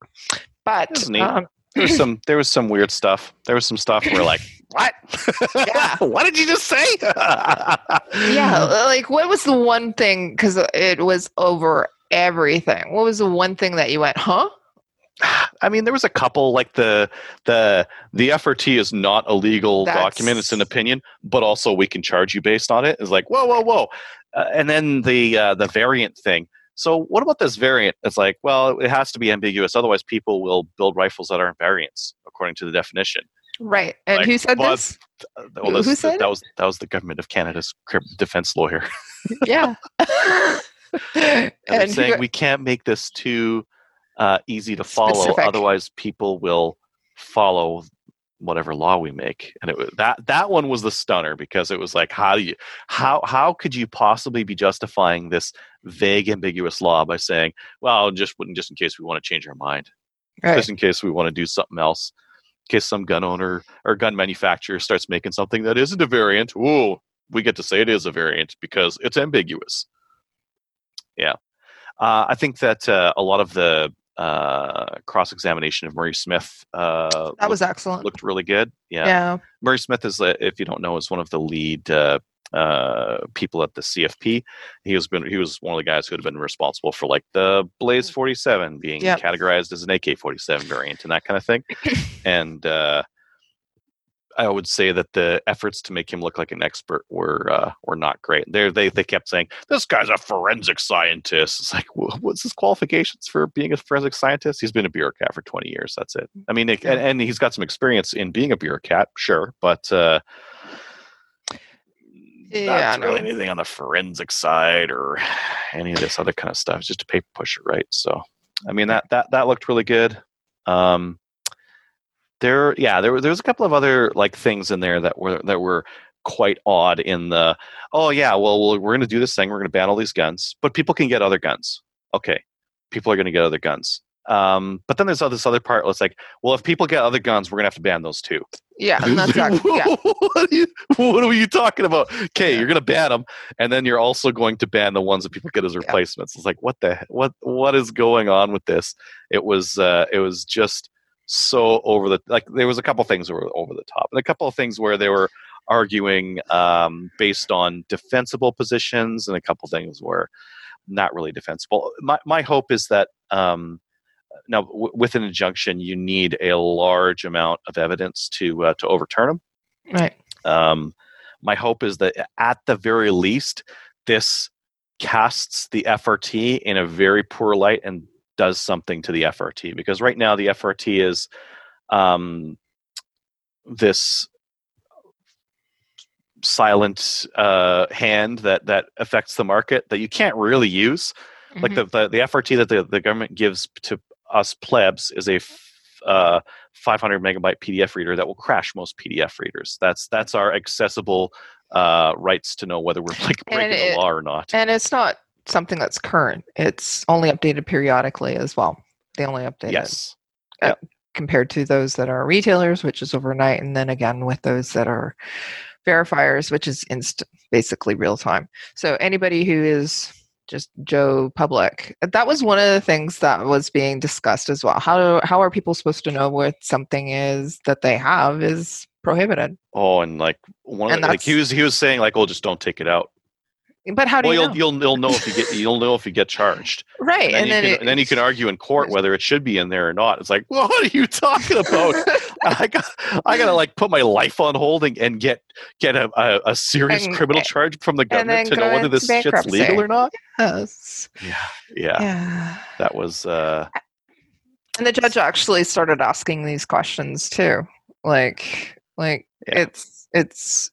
But um, There was some there was some weird stuff. There was some stuff where like what? Yeah. what did you just say? yeah, like what was the one thing? Because it was over everything. What was the one thing that you went, huh? I mean, there was a couple like the the the FRT is not a legal That's- document; it's an opinion, but also we can charge you based on it. It's like whoa, whoa, whoa, uh, and then the uh, the variant thing. So what about this variant? It's like, well, it has to be ambiguous, otherwise people will build rifles that aren't variants according to the definition. Right. And Like, who said but- this? Uh, Who- this- who said that was that was the government of Canada's defense lawyer. Yeah. And and saying who- we can't make this too uh, easy to follow, Specific. otherwise people will follow whatever law we make. And it was, that that one was the stunner because it was like, how do you how how could you possibly be justifying this vague, ambiguous law by saying, well, just wouldn't just in case we want to change our mind? Right. just in case we want to do something else. In case some gun owner or gun manufacturer starts making something that isn't a variant, ooh, we get to say it is a variant because it's ambiguous. Yeah, uh, I think that uh, a lot of the uh, cross examination of Murray Smith uh, That was excellent. looked really good. Yeah. yeah. Murray Smith is, uh, if you don't know, is one of the lead uh, uh, people at the CFP. He was been he was one of the guys who had been responsible for like the Blaze 47 being Yep. categorized as an AK-47 variant and that kind of thing. and uh, I would say that the efforts to make him look like an expert were uh, were not great. They they they kept saying this guy's a forensic scientist. It's like wh- what's his qualifications for being a forensic scientist? He's been a bureaucrat for 20 years. That's it. I mean, it, and, and he's got some experience in being a bureaucrat, sure, but. Uh, Yeah, not really anything on the forensic side or any of this other kind of stuff. It's just a paper pusher, right? So, I mean that that that looked really good. Um, there, yeah, there there was a couple of other like things in there that were that were quite odd. In the oh yeah, well, well we're going to do this thing. We're going to ban all these guns, but people can get other guns. Okay, people are going to get other guns. Um, but then there's this other part. where It's like, well, if people get other guns, we're going to have to ban those too. Yeah. And that's actually, yeah. what, are you, what are you talking about? Okay, you're going to ban them, and then you're also going to ban the ones that people get as replacements. It's like what the what what is going on with this? It was uh, it was just so over the like. There was a couple things that were over the top, and a couple of things where they were arguing um, based on defensible positions, and a couple things were not really defensible. My my hope is that. Um, now, w- with an injunction, you need a large amount of evidence to uh, to overturn them. Right. Um, my hope is that at the very least, this casts the FRT in a very poor light and does something to the FRT because right now the FRT is um, this silent uh, hand that that affects the market that you can't really use like Mhm. the, the the FRT that the, the government gives to us plebs is a f- uh, 500 megabyte PDF reader that will crash most PDF readers. That's that's our accessible uh, rights to know whether we're like breaking it- the law or not. and it's not something that's current. It's only updated periodically as well. They only update it Yes, uh, compared to those that are retailers, which is overnight, and then again with those that are verifiers, which is instant, basically real time. So anybody who is just Joe public, that was one of the things that was being discussed as well. How how are people supposed to know what something is that they have is prohibited? Oh, and like one of And the, like he was he was saying like, oh, just don't take it out. But how do Well, you you'll, know? you'll you'll know if you get you'll know if you get charged. right? And, then, you can, it- and then you can argue in court whether it should be in there or not. It's like, well, what are you talking about? I got I gotta like put my life on hold and, and get get a, a, a serious And- criminal charge from the government to know whether this shit's legal or not. Yes. Yeah, yeah, Yeah. that was uh, And the judge actually started asking these questions too. Like like Yeah. it's it's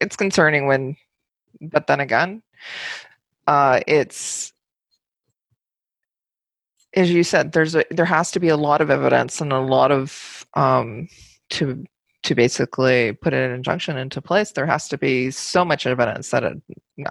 it's concerning when but then again, uh it's as you said, there's a there has to be a lot of evidence and a lot of um to to basically put an injunction into place. There has to be so much evidence that it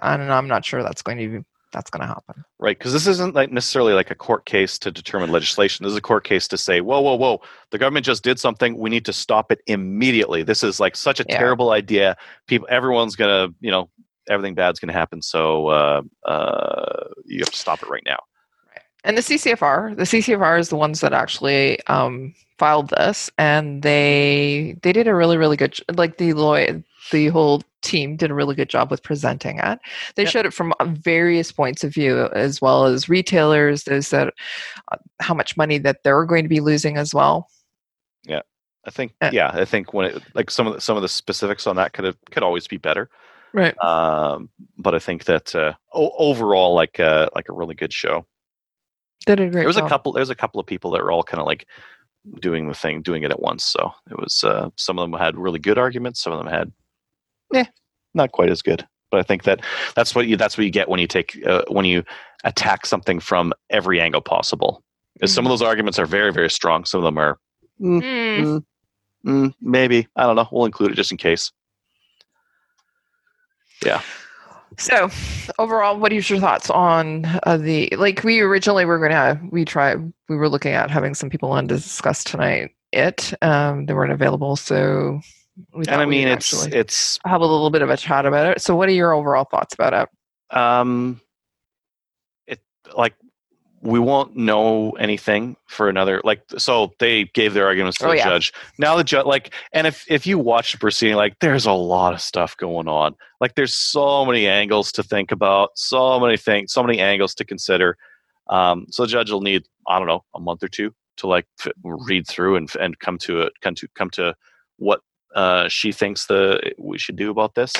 and I'm not sure that's going to be that's going to happen. right because this isn't like necessarily like a court case to determine legislation. This is a court case to say, whoa, whoa, whoa, the government just did something. We need to stop it immediately. This is like such a Yeah. terrible idea. People, everyone's gonna, you know, everything bad's gonna happen. So uh, uh, you have to stop it right now. and the CCFR, the CCFR is the ones that actually um, filed this, and they they did a really really good like the lawyer, the whole team did a really good job with presenting it. They Yeah. showed it from uh, various points of view, as well as retailers, those that uh, how much money that they're going to be losing as well. Yeah, I think, Uh, yeah, I think when it, like some of the, some of the specifics on that could have could always be better. Right. Um, but I think that uh, o- overall, like uh, like a really good show. Did a great there was job. a couple. There's a couple of people that were all kind of like doing the thing, doing it at once. So it was uh, some of them had really good arguments. Some of them had, Yeah. not quite as good. But I think that that's what you that's what you get when you take uh, when you attack something from every angle possible. Is some of those arguments are very very strong. Some of them are mm, Mm. mm, mm, maybe I don't know. We'll include it just in case. So, overall, what is your thoughts on uh, the like? We originally were gonna we try we were looking at having some people on to discuss tonight. It um, they weren't available, so we And thought I we'd mean, it's it's have a little bit of a chat about it. So, what are your overall thoughts about it? um, it like we won't know anything for another like so they gave their arguments to Oh, the yeah. judge. Now the judge like and if if you watch the proceeding like there's a lot of stuff going on. Like there's so many angles to think about so many things so many angles to consider. Um so the judge will need i don't know a month or two to like f- read through and and come to it come to come to what uh she thinks the we should do about this.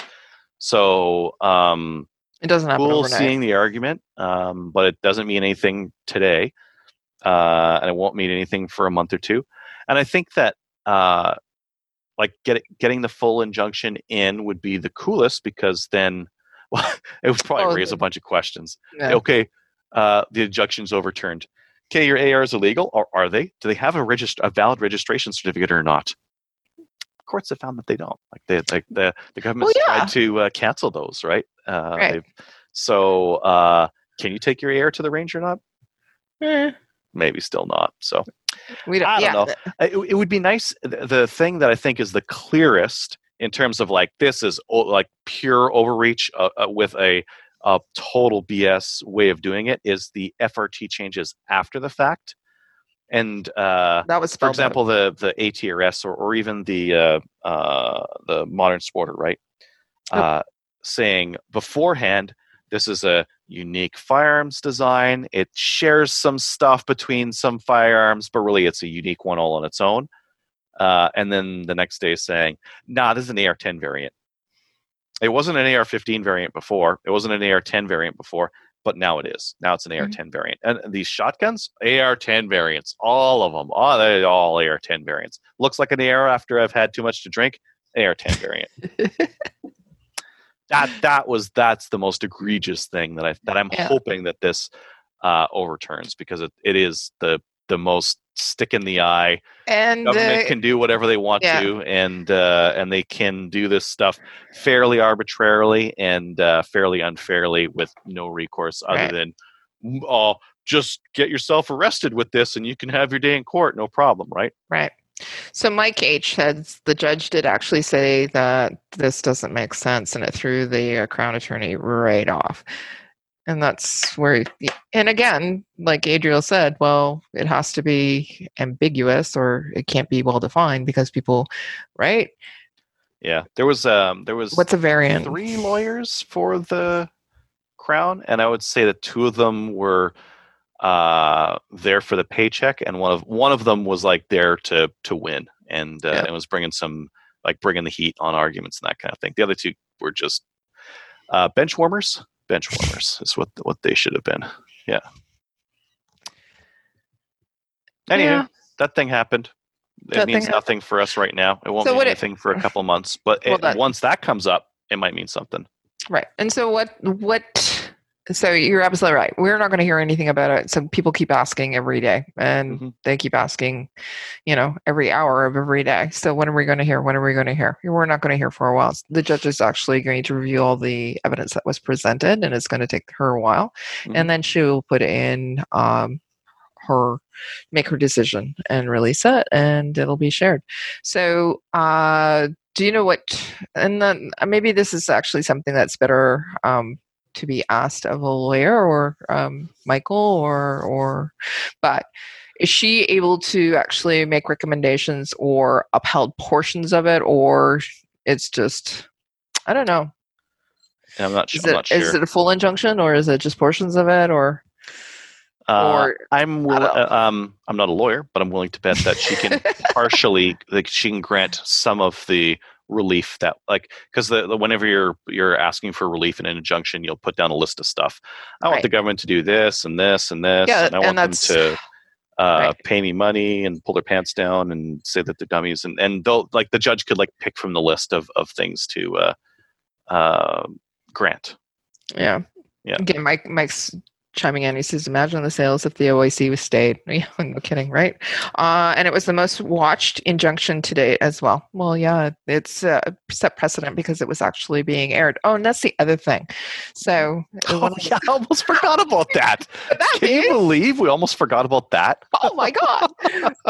So um It doesn't happen cool overnight. seeing the argument, um, but it doesn't mean anything today, uh, and it won't mean anything for a month or two. And I think that uh, like get, getting the full injunction in would be the coolest because then well, it would probably Oh, raise a bunch of questions. Yeah. Okay, uh, the injunction's overturned. Okay, your AR is illegal, or are they? Do they have a regist- a valid registration certificate or not? Courts have found that they don't. Like they, like the the government's yeah. tried to uh, cancel those, right? Uh, Right. So, uh, can you take your AR to the range or not? Eh, Maybe still not. So, we don't. I don't yeah, know. it, it would be nice. The, the thing that I think is the clearest in terms of like this is o- like pure overreach uh, uh, with a, a total BS way of doing it is the FRT changes after the fact, and uh, that was for out. example the the ATRS or, or even the uh, uh, the modern sporter, right? Uh, saying beforehand this is a unique firearms design. It shares some stuff between some firearms, but really it's a unique one all on its own. Uh, and then the next day saying, "Nah, this is an AR-10 variant. It wasn't an AR-15 variant before. It wasn't an AR-10 variant before, but now it is. Now it's an Mhm. AR-10 variant. And these shotguns, AR-10 variants, all of them, all they all AR-10 variants. Looks like an AR after I've had too much to drink. AR-10 variant. that that was that's the most egregious thing that I that I'm Yeah. hoping that this uh, overturns because it, it is the the most stick in the eye and government uh, can do whatever they want yeah. to and uh, and they can do this stuff fairly arbitrarily and uh, fairly unfairly with no recourse other Right. than "Mm, oh just get yourself arrested with this and you can have your day in court no problem right Right. So Mike H says the judge did actually say that this doesn't make sense, and it threw the uh, crown attorney right off. And that's where, and again, like Adriel said, well, it has to be ambiguous or it can't be well defined because people, right? yeah there was um there was What's a variant? three lawyers for the crown and i would say that two of them were uh there for the paycheck and one of one of them was like there to to win and uh, Yeah. and was bringing some like bringing the heat on arguments and that kind of thing the other two were just uh bench warmers bench warmers is what what they should have been yeah anyway Yeah. that thing happened it That means happened. nothing for us right now it won't So mean what it- anything for a couple months but Well, it, that- once that comes up it might mean something Right. And so what what so you're absolutely right. We're not going to hear anything about it. So people keep asking every day and Mhm. they keep asking, you know, every hour of every day. So when are we going to hear? When are we going to hear? We're not going to hear for a while. The judge is actually going to review all the evidence that was presented and it's going to take her a while. Mhm. And then she'll put in um her make her decision and release it and it'll be shared. So uh do you know what and then uh, maybe this is actually something that's better um, to be asked of a lawyer or um, Michael or or but is she able to actually make recommendations or upheld portions of it or it's just I don't know. Yeah, I'm not, su- is it not is it a full injunction or is it just portions of it or Uh, or- I'm will- uh, um I'm not a lawyer, but I'm willing to bet that she can partially like she can grant some of the relief that like because the, the whenever you're you're asking for relief in an injunction, you'll put down a list of stuff. I want the government to do this and this and this, Yeah, and I and want them to uh, right. pay me money and pull their pants down and say that they're dummies and and they'll like the judge could like pick from the list of of things to uh, uh, grant. yeah Yeah. again Mike Mike's chiming in. He says, "Imagine the sales if the OIC was stayed." Yeah, no kidding, right? Uh, and it was the most watched injunction to date as well. Well, yeah, it's uh, set precedent because it was actually being aired. Oh, and that's the other thing. So, Oh, one of the- yeah, I almost forgot about that. that Can you believe we almost forgot about that? oh my god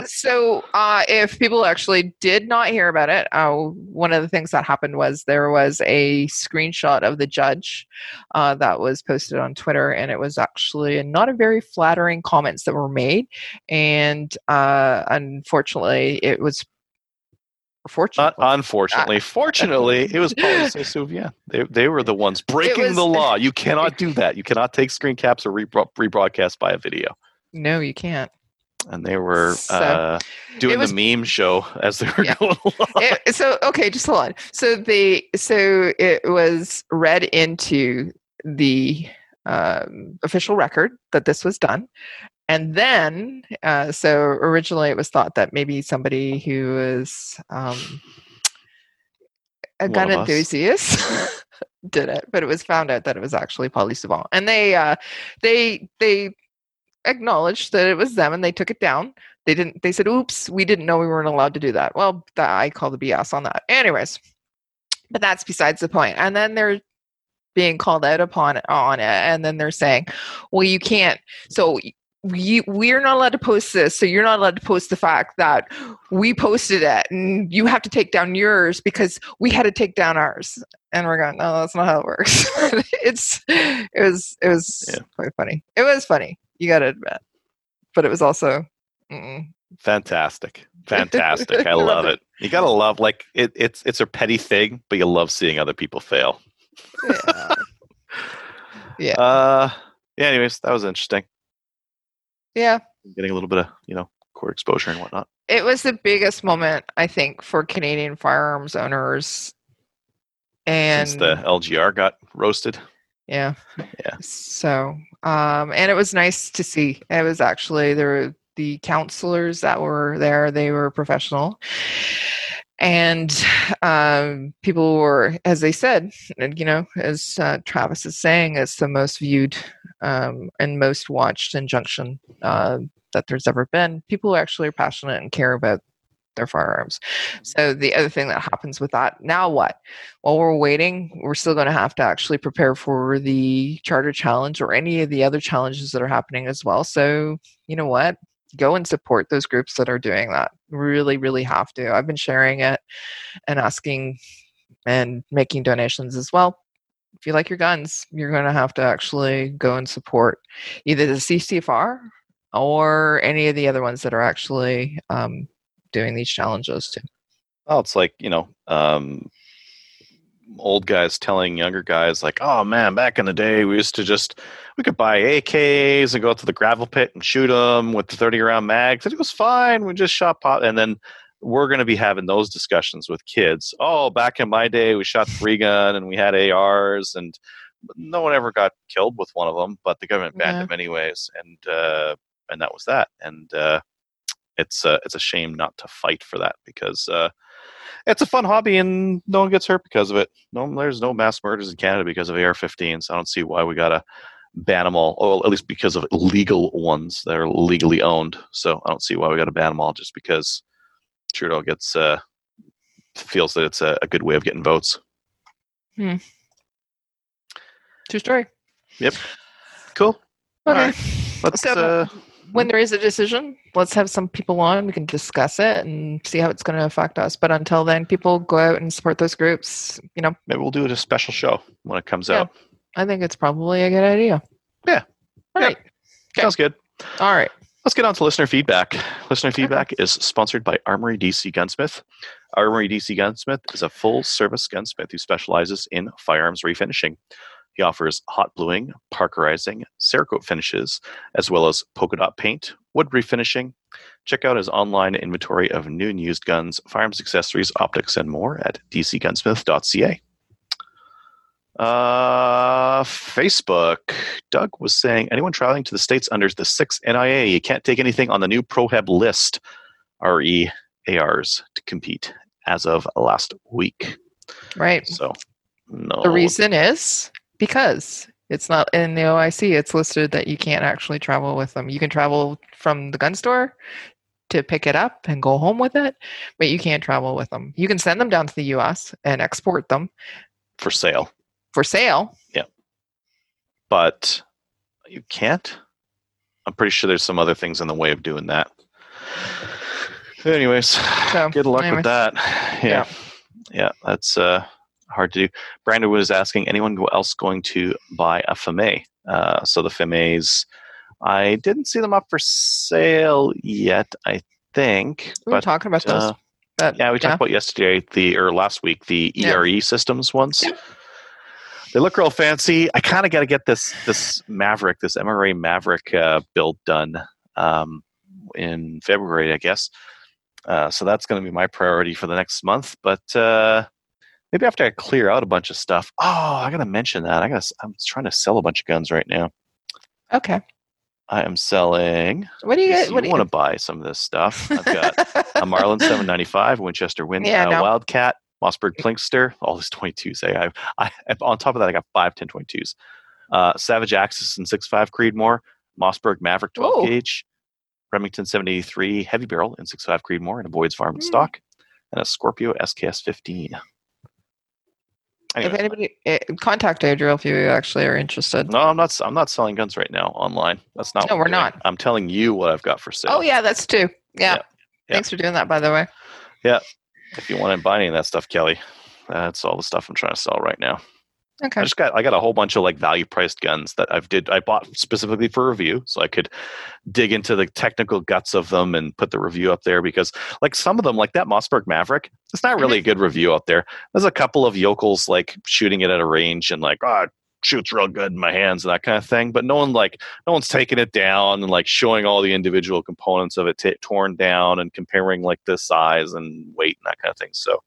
so uh, if people actually did not hear about it uh, one of the things that happened was there was a screenshot of the judge uh, that was posted on twitter and it was actually and not a very flattering comments that were made and uh, unfortunately it was Uh, fortunately unfortunately, fortunately, it was Police Souvien. They they were the ones breaking was- the law. You cannot do that. You cannot take screen caps or rebro- rebroadcast by a video. no you can't And they were So, uh, doing was- the meme show as they were Yeah. going along. it, so okay just hold on so the so it was read into the um, official record that this was done. And then uh, so originally it was thought that maybe somebody who is um, a One gun enthusiast did it but it was found out that it was actually PolySeSouvient and they uh, they they acknowledged that it was them and they took it down. They didn't they said oops we didn't know we weren't allowed to do that. Well that, i call the bs on that. Anyways but that's besides the point. and then they're being called out upon on it and then they're saying well you can't so we we're not allowed to post this so you're not allowed to post the fact that we posted it and you have to take down yours because we had to take down ours and we're going no that's not how it works it's it was it was Yeah. quite funny it was funny you gotta admit but it was also mm, Fantastic, fantastic. I love it. You gotta love like it, it's it's a petty thing, but you love seeing other people fail. Yeah. yeah Uh, yeah. Anyways, that was interesting. yeah Getting a little bit of you know court exposure and whatnot. it was the biggest moment i think for canadian firearms owners and Since the LGR got roasted. yeah Yeah. so um and it was nice to see it was actually there were the counselors that were there they were professional and um people were as they said and, you know as uh, travis is saying it's the most viewed um and most watched injunction uh that there's ever been. People actually are passionate and care about their firearms. So the other thing that happens with that now what? While we're waiting we're still going to have to actually prepare for the charter challenge or any of the other challenges that are happening as well. So you know what go and support those groups that are doing that really really have to. I've been sharing it and asking and making donations as well. If you like your guns you're going to have to actually go and support either the ccfr or any of the other ones that are actually um, doing these challenges too. Well, it's like you know, um, old guys telling younger guys like, "Oh man, back in the day, we used to just we could buy AKs and go out to the gravel pit and shoot them with the thirty round mags, and it was fine. We just shot pot." And then we're going to be having those discussions with kids. Oh, back in my day, we shot three gun and we had ARs, and no one ever got killed with one of them, but the government banned Yeah. them anyways, and uh, and that was that. And uh, it's uh, it's a shame not to fight for that because. Uh, it's a fun hobby and no one gets hurt because of it. No, there's no mass murders in Canada because of AR-15s. I don't see why we gotta ban them all. Well, at least because of legal ones that are legally owned. So I don't see why we gotta ban them all just because Trudeau gets uh, feels that it's a, a good way of getting votes. true story Yep. Cool. okay Alright. Let's. Uh, when there is a decision, let's have some people on. We can discuss it and see how it's going to affect us. But until then, people go out and support those groups. You know, maybe we'll do it a special show when it comes Yeah. out. I think it's probably a good idea. Yeah. All Yeah. right. Okay. Sounds good. All right. Let's get on to listener feedback. Listener feedback is sponsored by Armory DC Gunsmith. Armory DC Gunsmith is a full service gunsmith who specializes in firearms refinishing. He offers hot bluing, parkerizing, Cerakote finishes, as well as polka dot paint, wood refinishing. Check out his online inventory of new and used guns, firearms accessories, optics, and more at dcgunsmith.ca. Uh, Facebook. Doug was saying, anyone traveling to the States under the 6 NIA, you can't take anything on the new Prohib list, REARs, to compete as of last week. Right. So, no. The reason is because It's not in the OIC. It's listed that you can't actually travel with them. You can travel from the gun store to pick it up and go home with it, but you can't travel with them. You can send them down to the US and export them for sale, for sale. Yeah. But you can't. I'm pretty sure there's some other things in the way of doing that. Anyways, So, good luck anyways. with that. Yeah. yeah, that's uh, hard to do. Brandon was asking anyone else going to buy a Fame. Uh, so the Fames, I didn't see them up for sale yet. I think, We were but talking about those. uh, but, yeah, we talked about yesterday the or last week the Yeah. ERE systems ones. Yep. They look real fancy. I kind of got to get this this Maverick, this MRA Maverick uh, build done um, in February, I guess. Uh, so that's going to be my priority for the next month. But uh, maybe after I clear out a bunch of stuff. Oh, I got to mention that. I got. I'm trying to sell a bunch of guns right now. Okay. I am selling. What do you get? you do want you to buy some of this stuff? I've got a Marlin 795, Winchester Wind, Yeah, uh, no. Wildcat, Mossberg Plinkster, all these 22s. I have. I, on top of that, I got five 1022s. Uh, Savage Axis and 6.5 Creedmoor, Mossberg Maverick 12 Whoa. gauge, Remington 783 Heavy Barrel and 6.5 Creedmoor, and a Boyd's Farm Mm. stock, and a Scorpio SKS 15. If anybody eh, contact Adriel if you actually are interested. no, I'm not. I'm not selling guns right now online. That's not. No, what we're doing. not. I'm telling you what I've got for sale. Oh yeah, that's two. Yeah. Yeah. Yeah. Thanks for doing that, by the way. Yeah. If you want to buy any of that stuff, Kelly, that's all the stuff I'm trying to sell right now. Okay. I just got I got a whole bunch of like value priced guns that I've did I bought specifically for review, so I could dig into the technical guts of them and put the review up there because like some of them, like that Mossberg Maverick, it's not really mm-hmm. a good review out there. There's a couple of yokels like shooting it at a range and like, oh, shoots real good in my hands and that kind of thing. But no one like no one's taking it down and like showing all the individual components of it t- torn down and comparing like the size and weight and that kind of thing. So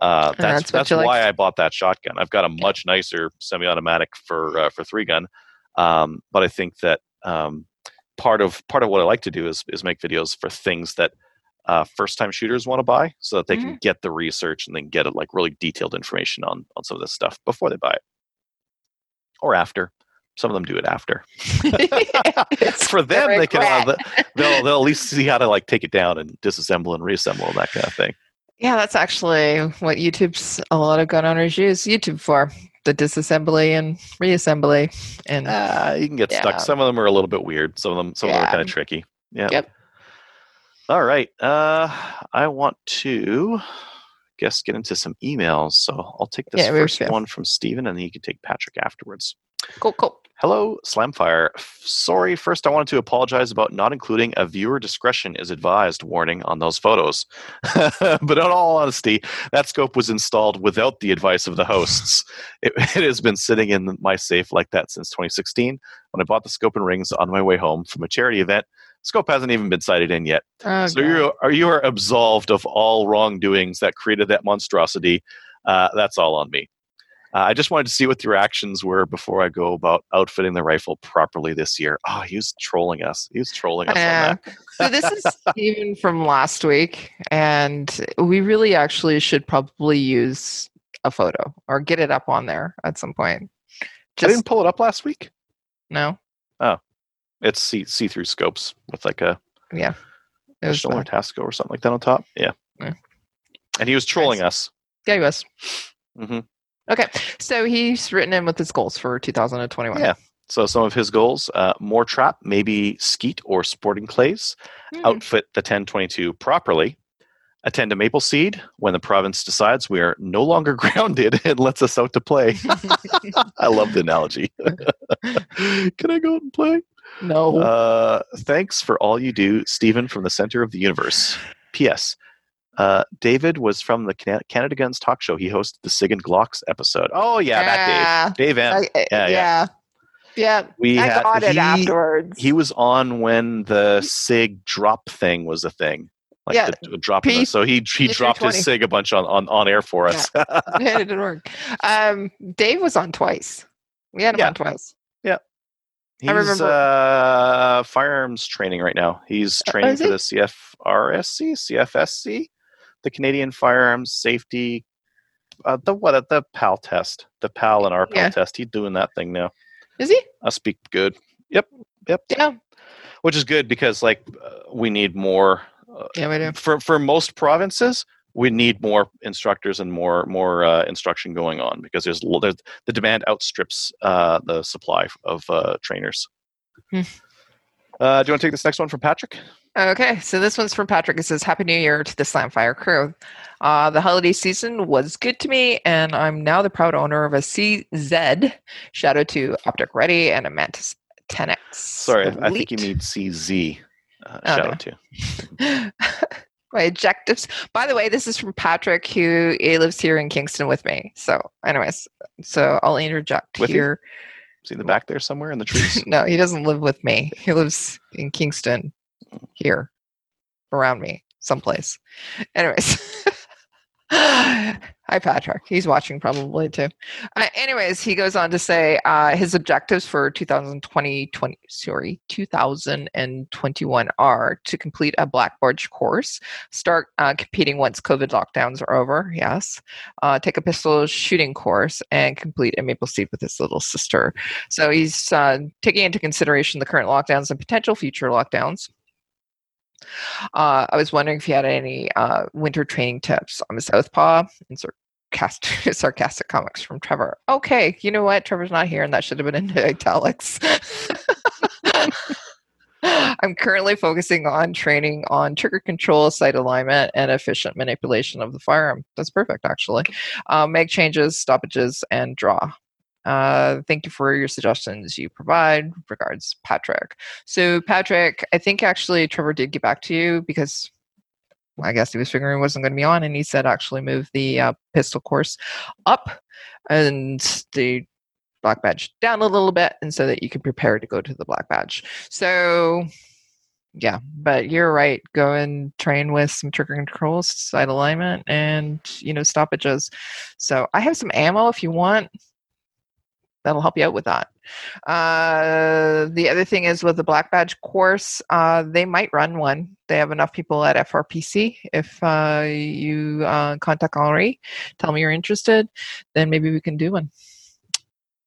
uh, that's that's that's like why I bought that shotgun. I've got a much nicer semi-automatic for uh, for three gun, um, but I think that um, part of part of what I like to do is is make videos for things that uh, first time shooters want to buy, so that they can get the research and then get it like really detailed information on on some of this stuff before they buy it or after. Some of them do it after. For them, they can uh, they'll they'll at least see how to like take it down and disassemble and reassemble and that kind of thing. Yeah, that's actually what YouTube's a lot of gun owners use YouTube for the disassembly and reassembly. And Ah, you can get Yeah. stuck. Some of them are a little bit weird. Some of them, some of them are kind of tricky. Yeah. Yep. All right. Uh, I want to guess get into some emails. So I'll take this Yeah, first one from Steven and then you can take Patrick afterwards. cool, cool. Hello, Slamfire. Sorry, first I wanted to apologize about not including a viewer discretion is advised warning on those photos. but in all honesty, that scope was installed without the advice of the hosts. It, it has been sitting in my safe like that since 2016 when I bought the scope and rings on my way home from a charity event. Scope hasn't even been sighted in yet. Oh, so you are you are absolved of all wrongdoings that created that monstrosity. Uh, that's all on me. Uh, I just wanted to see what the reactions were before I go about outfitting the rifle properly this year. Oh, he was trolling us. He was trolling us on that. so this is even from last week, and we really actually should probably use a photo or get it up on there at some point. I didn't pull it up last week. no, Oh, It's see see through scopes with like a yeah. It was, or Tasco or something like that on top. Yeah. Yeah. And he was trolling us. yeah, he was. Mm hmm Okay, so he's written in with his goals for 2021. Yeah. So some of his goals: uh, more trap, maybe skeet or sporting clays. Hmm. outfit the 1022 properly, attend a maple seed when the province decides we are no longer grounded and lets us out to play. I love the analogy. Can I go out and play? no. Uh, thanks for all you do, Stephen from the center of the universe. P.S. Uh, David was from the Canada Guns talk show. He hosted the Sig and Glocks episode. Oh yeah, that Dave. Dave M. I- I- yeah, yeah. yeah. Yeah. We I had, got it he- afterwards. he was on when the sig drop thing was a thing like Yeah, the, the drop P- so he he P320. dropped his sig a bunch on on, on air for us Yeah. it didn't work. Um, Dave was on twice. We had him Yeah. on twice. Yeah. He's remember- uh firearms training right now he's Uh, training for the cfrsc cfsc the canadian firearms safety uh, the what the pal test the pal and RPAL Yeah. test he's doing that thing now Is he? I speak good. Yep, yep. Yeah. Which is good because like uh, we need more uh, Yeah, we do. for for most provinces. We need more instructors and more more uh, instruction going on because there's, there's the demand outstrips uh, the supply of uh, trainers. Hmm. Uh, do you want to take this next one from Patrick? Okay, so this one's from Patrick. It says, Happy New Year to the Slamfire crew. Uh, the holiday season was good to me, and I'm now the proud owner of a CZ Shadow 2 Optic Ready and a Mantis 10X. Sorry, I- I think you Elite. mean CZ. Uh, Oh, shout no. out to. My objectives. By the way, this is from Patrick, who he lives here in Kingston with me. So, anyways, so I'll interject With you? here. See in the back there somewhere in the trees. no, he doesn't live with me. He lives in Kingston, here, around me, someplace. Anyways. Hi, Patrick. He's watching probably too. Uh, anyways, he goes on to say uh, his objectives for 2020, 20, sorry, 2021 are to complete a Black Badge course, start uh, competing once COVID lockdowns are over, yes, uh, take a pistol shooting course, and complete a maple seed with his little sister. So he's uh, taking into consideration the current lockdowns and potential future lockdowns. Uh, I was wondering if you had any uh, winter training tips on the Southpaw and sarcastic, sarcastic comics from Trevor. Okay, you know what? Trevor's not here, and that should have been in italics. I'm currently focusing on training on trigger control, sight alignment, and efficient manipulation of the firearm. That's perfect, actually. Uh, make changes, stoppages, and draw. Uh, thank you for your suggestions you provide. Regards, Patrick. So, Patrick, I think actually Trevor did get back to you because I guess he was figuring he wasn't going to be on, and he said actually move the uh, pistol course up and the black badge down a little bit, and so that you can prepare to go to the black badge. So, yeah, but you're right. Go and train with some trigger controls, sight alignment, and you know stoppages. So I have some ammo if you want. That'll help you out with that. Uh, the other thing is with the black badge course, uh, they might run one. They have enough people at FRPC. If uh, you uh, contact Henri, tell me you're interested, then maybe we can do one.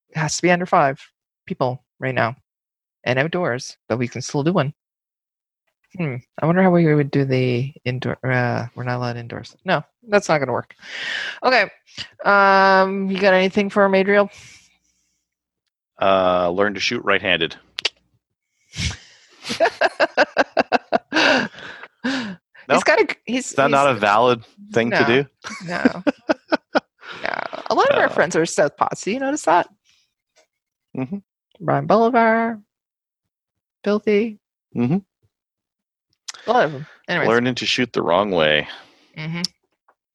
It has to be under five people right now and outdoors, but we can still do one. Hmm. I wonder how we would do the indoor. Uh, we're not allowed indoors. No, that's not going to work. Okay. Um, you got anything for Madriel? Uh, learn to shoot right-handed. He's got a. He's Is that not a valid thing to do? no. no. A lot of our Uh, friends are Southpaws. Do you notice that? Mhm. Brian Bolivar, Filthy. Mm-hmm. A lot of them. Anyways. Learning to shoot the wrong way. Mhm.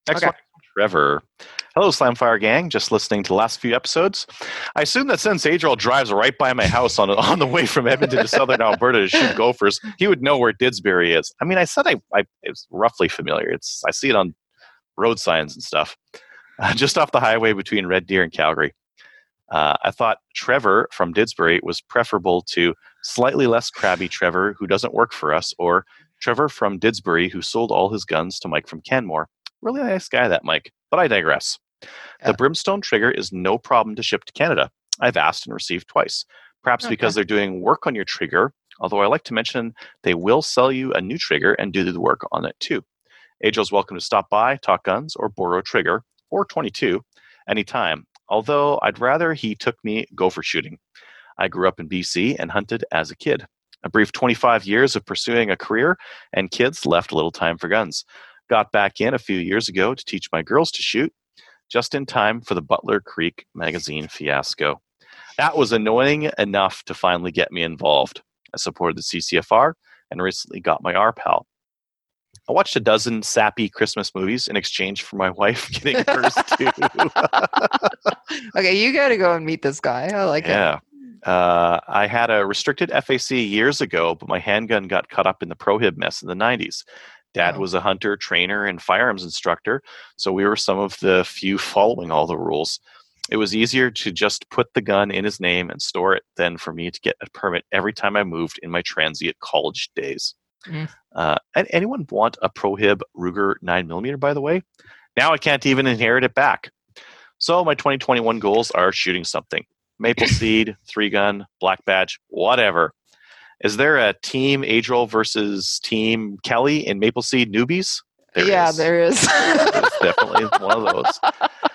Next Okay. one, Trevor. Hello, Slamfire Gang. Just listening to the last few episodes. I assume that since Adriel drives right by my house on on the way from Edmonton to Southern Alberta to shoot gophers, he would know where Didsbury is. I mean, I said I, I it's roughly familiar. It's I see it on road signs and stuff, uh, just off the highway between Red Deer and Calgary. Uh, I thought Trevor from Didsbury was preferable to slightly less crabby Trevor who doesn't work for us, or Trevor from Didsbury who sold all his guns to Mike from Canmore. Really nice guy, that Mike. But I digress. Yeah. The Brimstone trigger is no problem to ship to Canada. I've asked and received twice. Perhaps Okay. because they're doing work on your trigger, although I like to mention they will sell you a new trigger and do the work on it too. Adriel's welcome to stop by, talk guns, or borrow a trigger, or 22, anytime. Although I'd rather he took me gopher shooting. I grew up in BC and hunted as a kid. A brief 25 years of pursuing a career and kids left little time for guns. Got back in a few years ago to teach my girls to shoot, just in time for the Butler Creek magazine fiasco. That was annoying enough to finally get me involved. I supported the CCFR and recently got my RPAL. I watched a dozen sappy Christmas movies in exchange for my wife getting hers too. Okay, you got to go and meet this guy. I like it. yeah. Uh, I had a restricted FAC years ago, but my handgun got caught up in the prohib mess in the 90s. Dad was a hunter, trainer, and firearms instructor, so we were some of the few following all the rules. It was easier to just put the gun in his name and store it than for me to get a permit every time I moved in my transient college days. Mm. Uh, and anyone want a Prohib Ruger 9mm, by the way? Now I can't even inherit it back. So my 2021 goals are shooting something. Maple Seed, Three Gun, Black Badge, whatever. Is there a team Adriel versus team Kelly in Maple Seed newbies? There yeah, is. there is. Definitely one of those.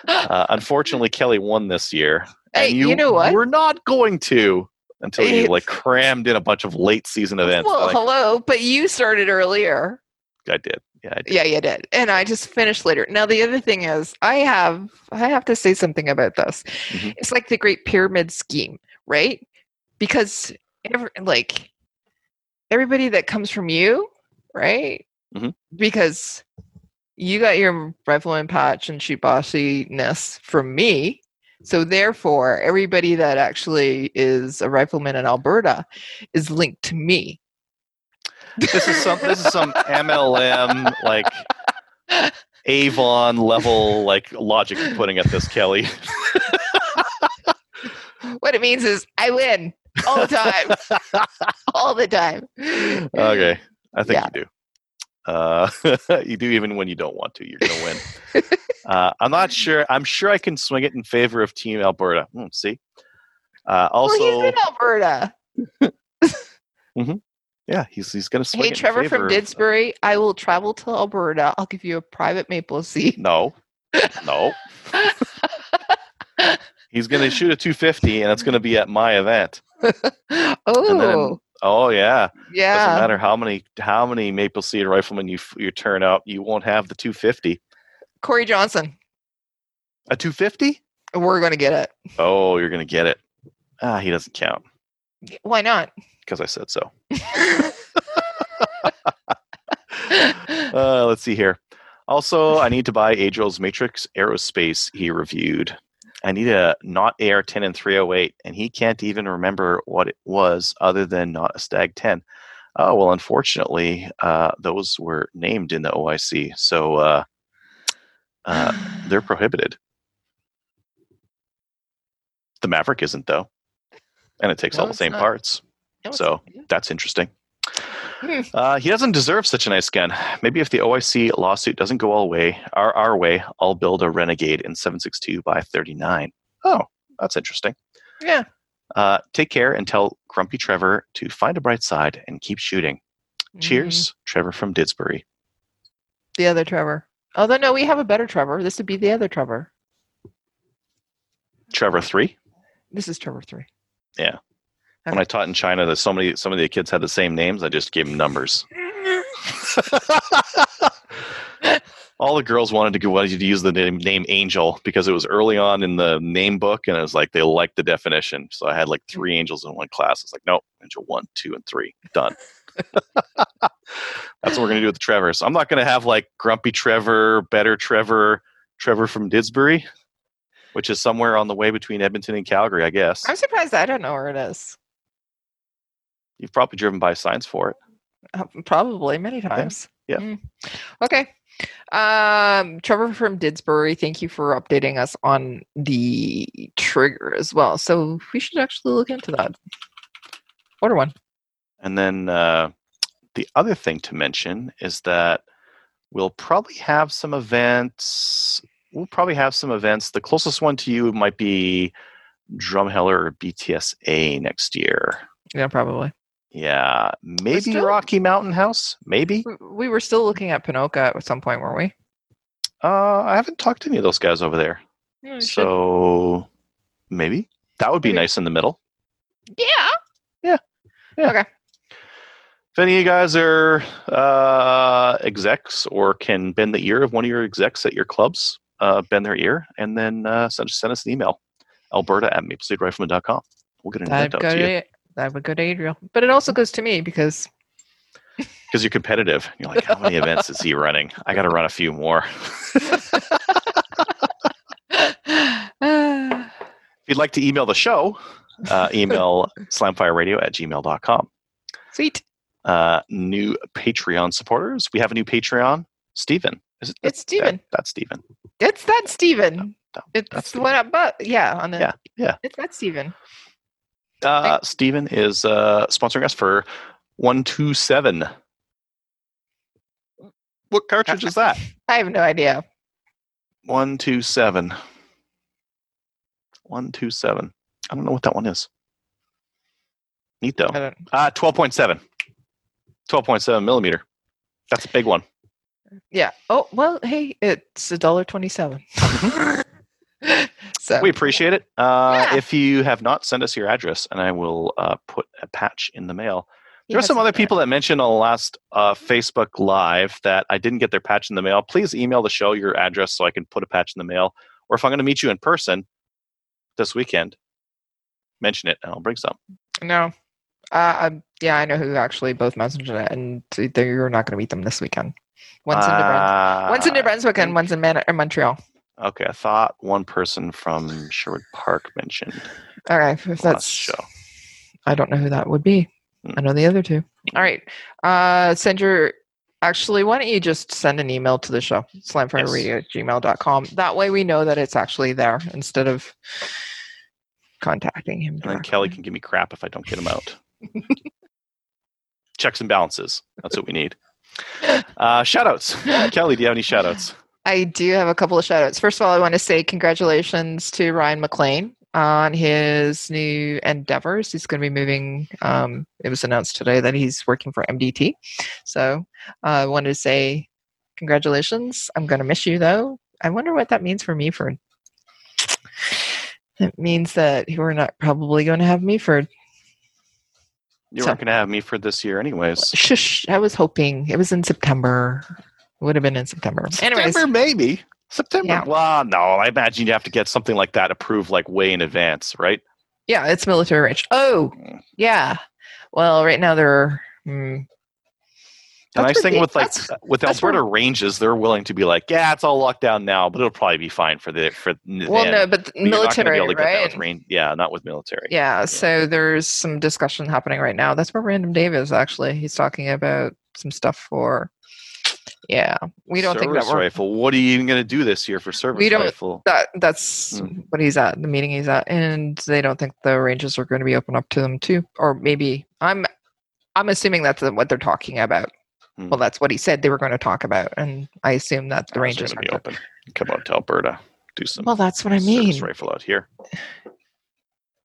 Uh, unfortunately, Kelly won this year. Hey, and you know what? We're not going to until you like crammed in a bunch of late season events. well, Like, hello, but you started earlier. I did. Yeah, I did. Yeah, you did, and I just finished later. Now the other thing is, I have I have to say something about this. Mhm. It's like the Great Pyramid scheme, right? Because every, like everybody that comes from you, right? Mhm. Because you got your rifleman patch and shoot bossiness from me. So therefore, everybody that actually is a rifleman in Alberta is linked to me. This is some. This is some MLM like Avon level like logic you're putting at this, Kelly. What it means is I win all the time, all the time. okay, I think Yeah. you do. Uh, you do even when you don't want to. You're gonna win. uh, I'm not sure. I'm sure I can swing it in favor of Team Alberta. Hmm, see. Uh, also, well, he's in Alberta. yeah, he's he's gonna swing Hey, it in Trevor from of- Didsbury, I will travel to Alberta. I'll give you a private maple seed. No, no. He's gonna shoot a 250, and it's gonna be at my event. oh, Oh yeah, Yeah. doesn't matter how many how many Maple Seed riflemen you you turn out, you won't have the 250. Corey Johnson. A 250? We're going to get it. Oh, you're gonna get it. Ah, he doesn't count Why not? because I said so. Uh, let's see here. Also, I need to buy Adriel's Matrix Aerospace he reviewed. I need a not AR 10 and 308, and he can't even remember what it was other than not a Stag 10. Oh, well, unfortunately, uh, those were named in the OIC, so uh, uh, they're prohibited. The Maverick isn't, though, and it takes No, all the same not. parts. No, So that's interesting. Uh, he doesn't deserve such a nice gun. Maybe if the OIC lawsuit doesn't go all way, our, our way, I'll build a Renegade in 762 by 39. Oh, that's interesting. yeah. Uh, take care and tell Grumpy Trevor to find a bright side and keep shooting. Mhm. Cheers, Trevor from Didsbury. The other Trevor. Although, no, we have a better Trevor. This would be the other Trevor. Trevor 3. This is Trevor 3. When I taught in China, that so many some of the kids had the same names, I just gave them numbers. all the girls wanted to go wanted to use the name, name Angel because it was early on in the name book, and it was like they liked the definition. So I had like three angels in one class. It's like, nope, Angel one, two, and three, done. That's what we're gonna do with the Trevor. So I'm not gonna have like Grumpy Trevor, Better Trevor, Trevor from Didsbury, which is somewhere on the way between Edmonton and Calgary, I guess. I'm surprised I don't know where it is. You've probably driven by signs for it. Uh, Probably many times. yeah. Mm. Okay. Um, Trevor from Didsbury, thank you for updating us on the trigger as well. So we should actually look into that. Order one. And then uh, the other thing to mention is that we'll probably have some events. We'll probably have some events. The closest one to you might be Drumheller or BTSA next year. Yeah, probably. Yeah, maybe still- Rocky Mountain House. Maybe. We- We were still looking at Ponoka at some point, weren't we? Uh, I haven't talked to any of those guys over there, Yeah, we should- so maybe that would be Maybe. nice in the middle. yeah. Yeah. yeah. Okay. If any of you guys are uh, execs or can bend the ear of one of your execs at your clubs, uh, bend their ear and then uh, send, send us an email, alberta at mapleseedrifleman.com. We'll get an That'd event out to you that would go to Adriel. But it also goes to me because because you're competitive. You're like, how many events is he running? I got to run a few more. If you'd like to email the show, uh, email slamfireradio at gmail.com. sweet. Uh, new Patreon supporters. We have a new Patreon. Steven. Is it, It's Steven. That, that's Steven. It's that Steven. No, It's that's the one up, but yeah, on the Yeah, yeah. It's that Steven. Uh, Steven is uh, sponsoring us for 127. What cartridge is that? I have no idea. 127. 127. I don't know what that one is. Neat though. Uh, 12.7. 12.7 millimeter. That's a big one. Yeah. Oh well. Hey, it's a dollar twenty-seven. so We appreciate it. Uh, Yeah. If you have not, send us your address and I will uh, put a patch in the mail. There are some other people that mentioned on the last uh, Facebook Live that I didn't get their patch in the mail. Please email the show your address so I can put a patch in the mail. Or if I'm going to meet you in person this weekend, mention it and I'll bring some. No. Uh, yeah, I know who actually both messaged it, and you're not going to meet them this weekend. One's in New Brunswick. One's in New Uh, Brunswick and one's in Man- or Montreal. Okay, I thought one person from Sherwood Park mentioned All right, if that's show. I don't know who that would be. Hmm. I know the other two. All right, uh, send your. Actually, why don't you just send an email to the show, slamfireradio at gmail.com. That way we know that it's actually there instead of contacting him. And then. Kelly can give me crap if I don't get him out. Checks and balances. That's what we need. Uh, shout outs. Kelly, do you have any shout outs? I do have a couple of shout outs. First of all, I want to say congratulations to Ryan McLean on his new endeavors. He's going to be moving. Um, it was announced today that he's working for MDT. So uh, I wanted to say congratulations. I'm going to miss you though. I wonder what that means for me for. It means that we're not probably going to have me for. You So- weren't going to have me for this year, anyways. Shush! I was hoping it was in September. It would have been in September. Anyways, September, maybe. September. Yeah. Well, no, I imagine you have to get something like that approved like way in advance, right? Yeah, it's military range. Oh, Mm. yeah. Well, right now they're. Mm, The That's nice thing with like that's- with that's Alberta ranges, they're willing to be like, yeah, it's all locked down now, but it'll probably be fine for the for n- well, then. no, but But you're not military, able to get that right? with rain. Yeah, not with military. Yeah, so there's some discussion happening right now. That's where Random Dave is actually. He's talking about some stuff for. Yeah, we don't think that Service we're rifle. What are you even going to do this year for service We don't- rifle? that. That's Hmm. what he's at, the meeting he's at, and they don't think the ranges are going to be open up to them too, or maybe I'm. I'm assuming that's what they're talking about. Hmm. Well, that's what he said they were going to talk about, and I assume that the ranges are gonna be open. Come out to Alberta. Do some Well, that's what I service mean. rifle out here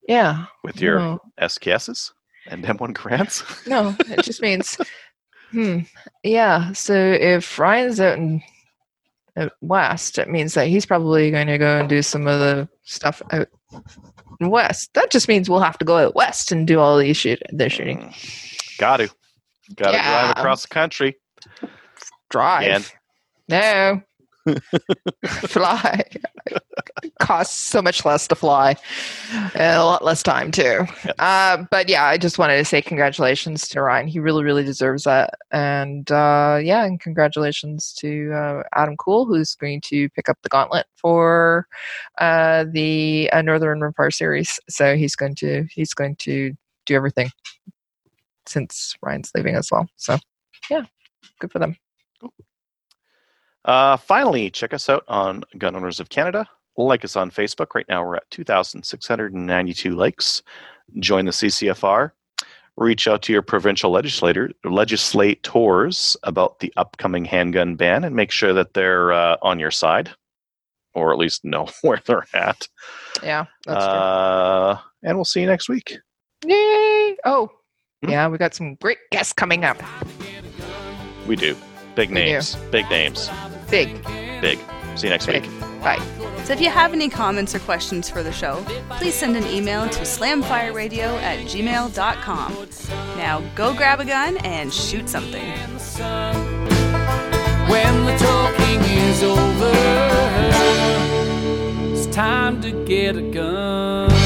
Yeah. with your No. SKSs and M1 Garands. No, it just means, hmm, yeah. So if Ryan's out in out west, it means that he's probably going to go and do some of the stuff out west. That just means we'll have to go out west and do all these shoot, the shooting. Mm. Got to. Got to Yeah. drive across the country. Drive. No. fly. Costs so much less to fly. And a lot less time too. Uh, but yeah, I just wanted to say congratulations to Ryan. He really, really deserves that. And uh, yeah, and congratulations to uh, Adam Cool, who's going to pick up the gauntlet for uh, the uh, Northern Empire series. So he's going to he's going to do everything since Ryan's leaving as well. So yeah, good for them. Uh, finally, check us out on Gun Owners of Canada. Like us on Facebook. Right now, we're at 2,692 likes. Join the CCFR. Reach out to your provincial legislator, legislators about the upcoming handgun ban and make sure that they're uh, on your side or at least know where they're at. Yeah, that's true. Uh, and we'll see you next week. Yay! Oh, Hmm? yeah, we got some great guests coming up. We do. Big do. names. Big names. Big. Big. See you next Big. week. Bye. So if you have any comments or questions for the show, please send an email to slamfireradio at gmail.com. Now go grab a gun and shoot something. When the talking is over, it's time to get a gun.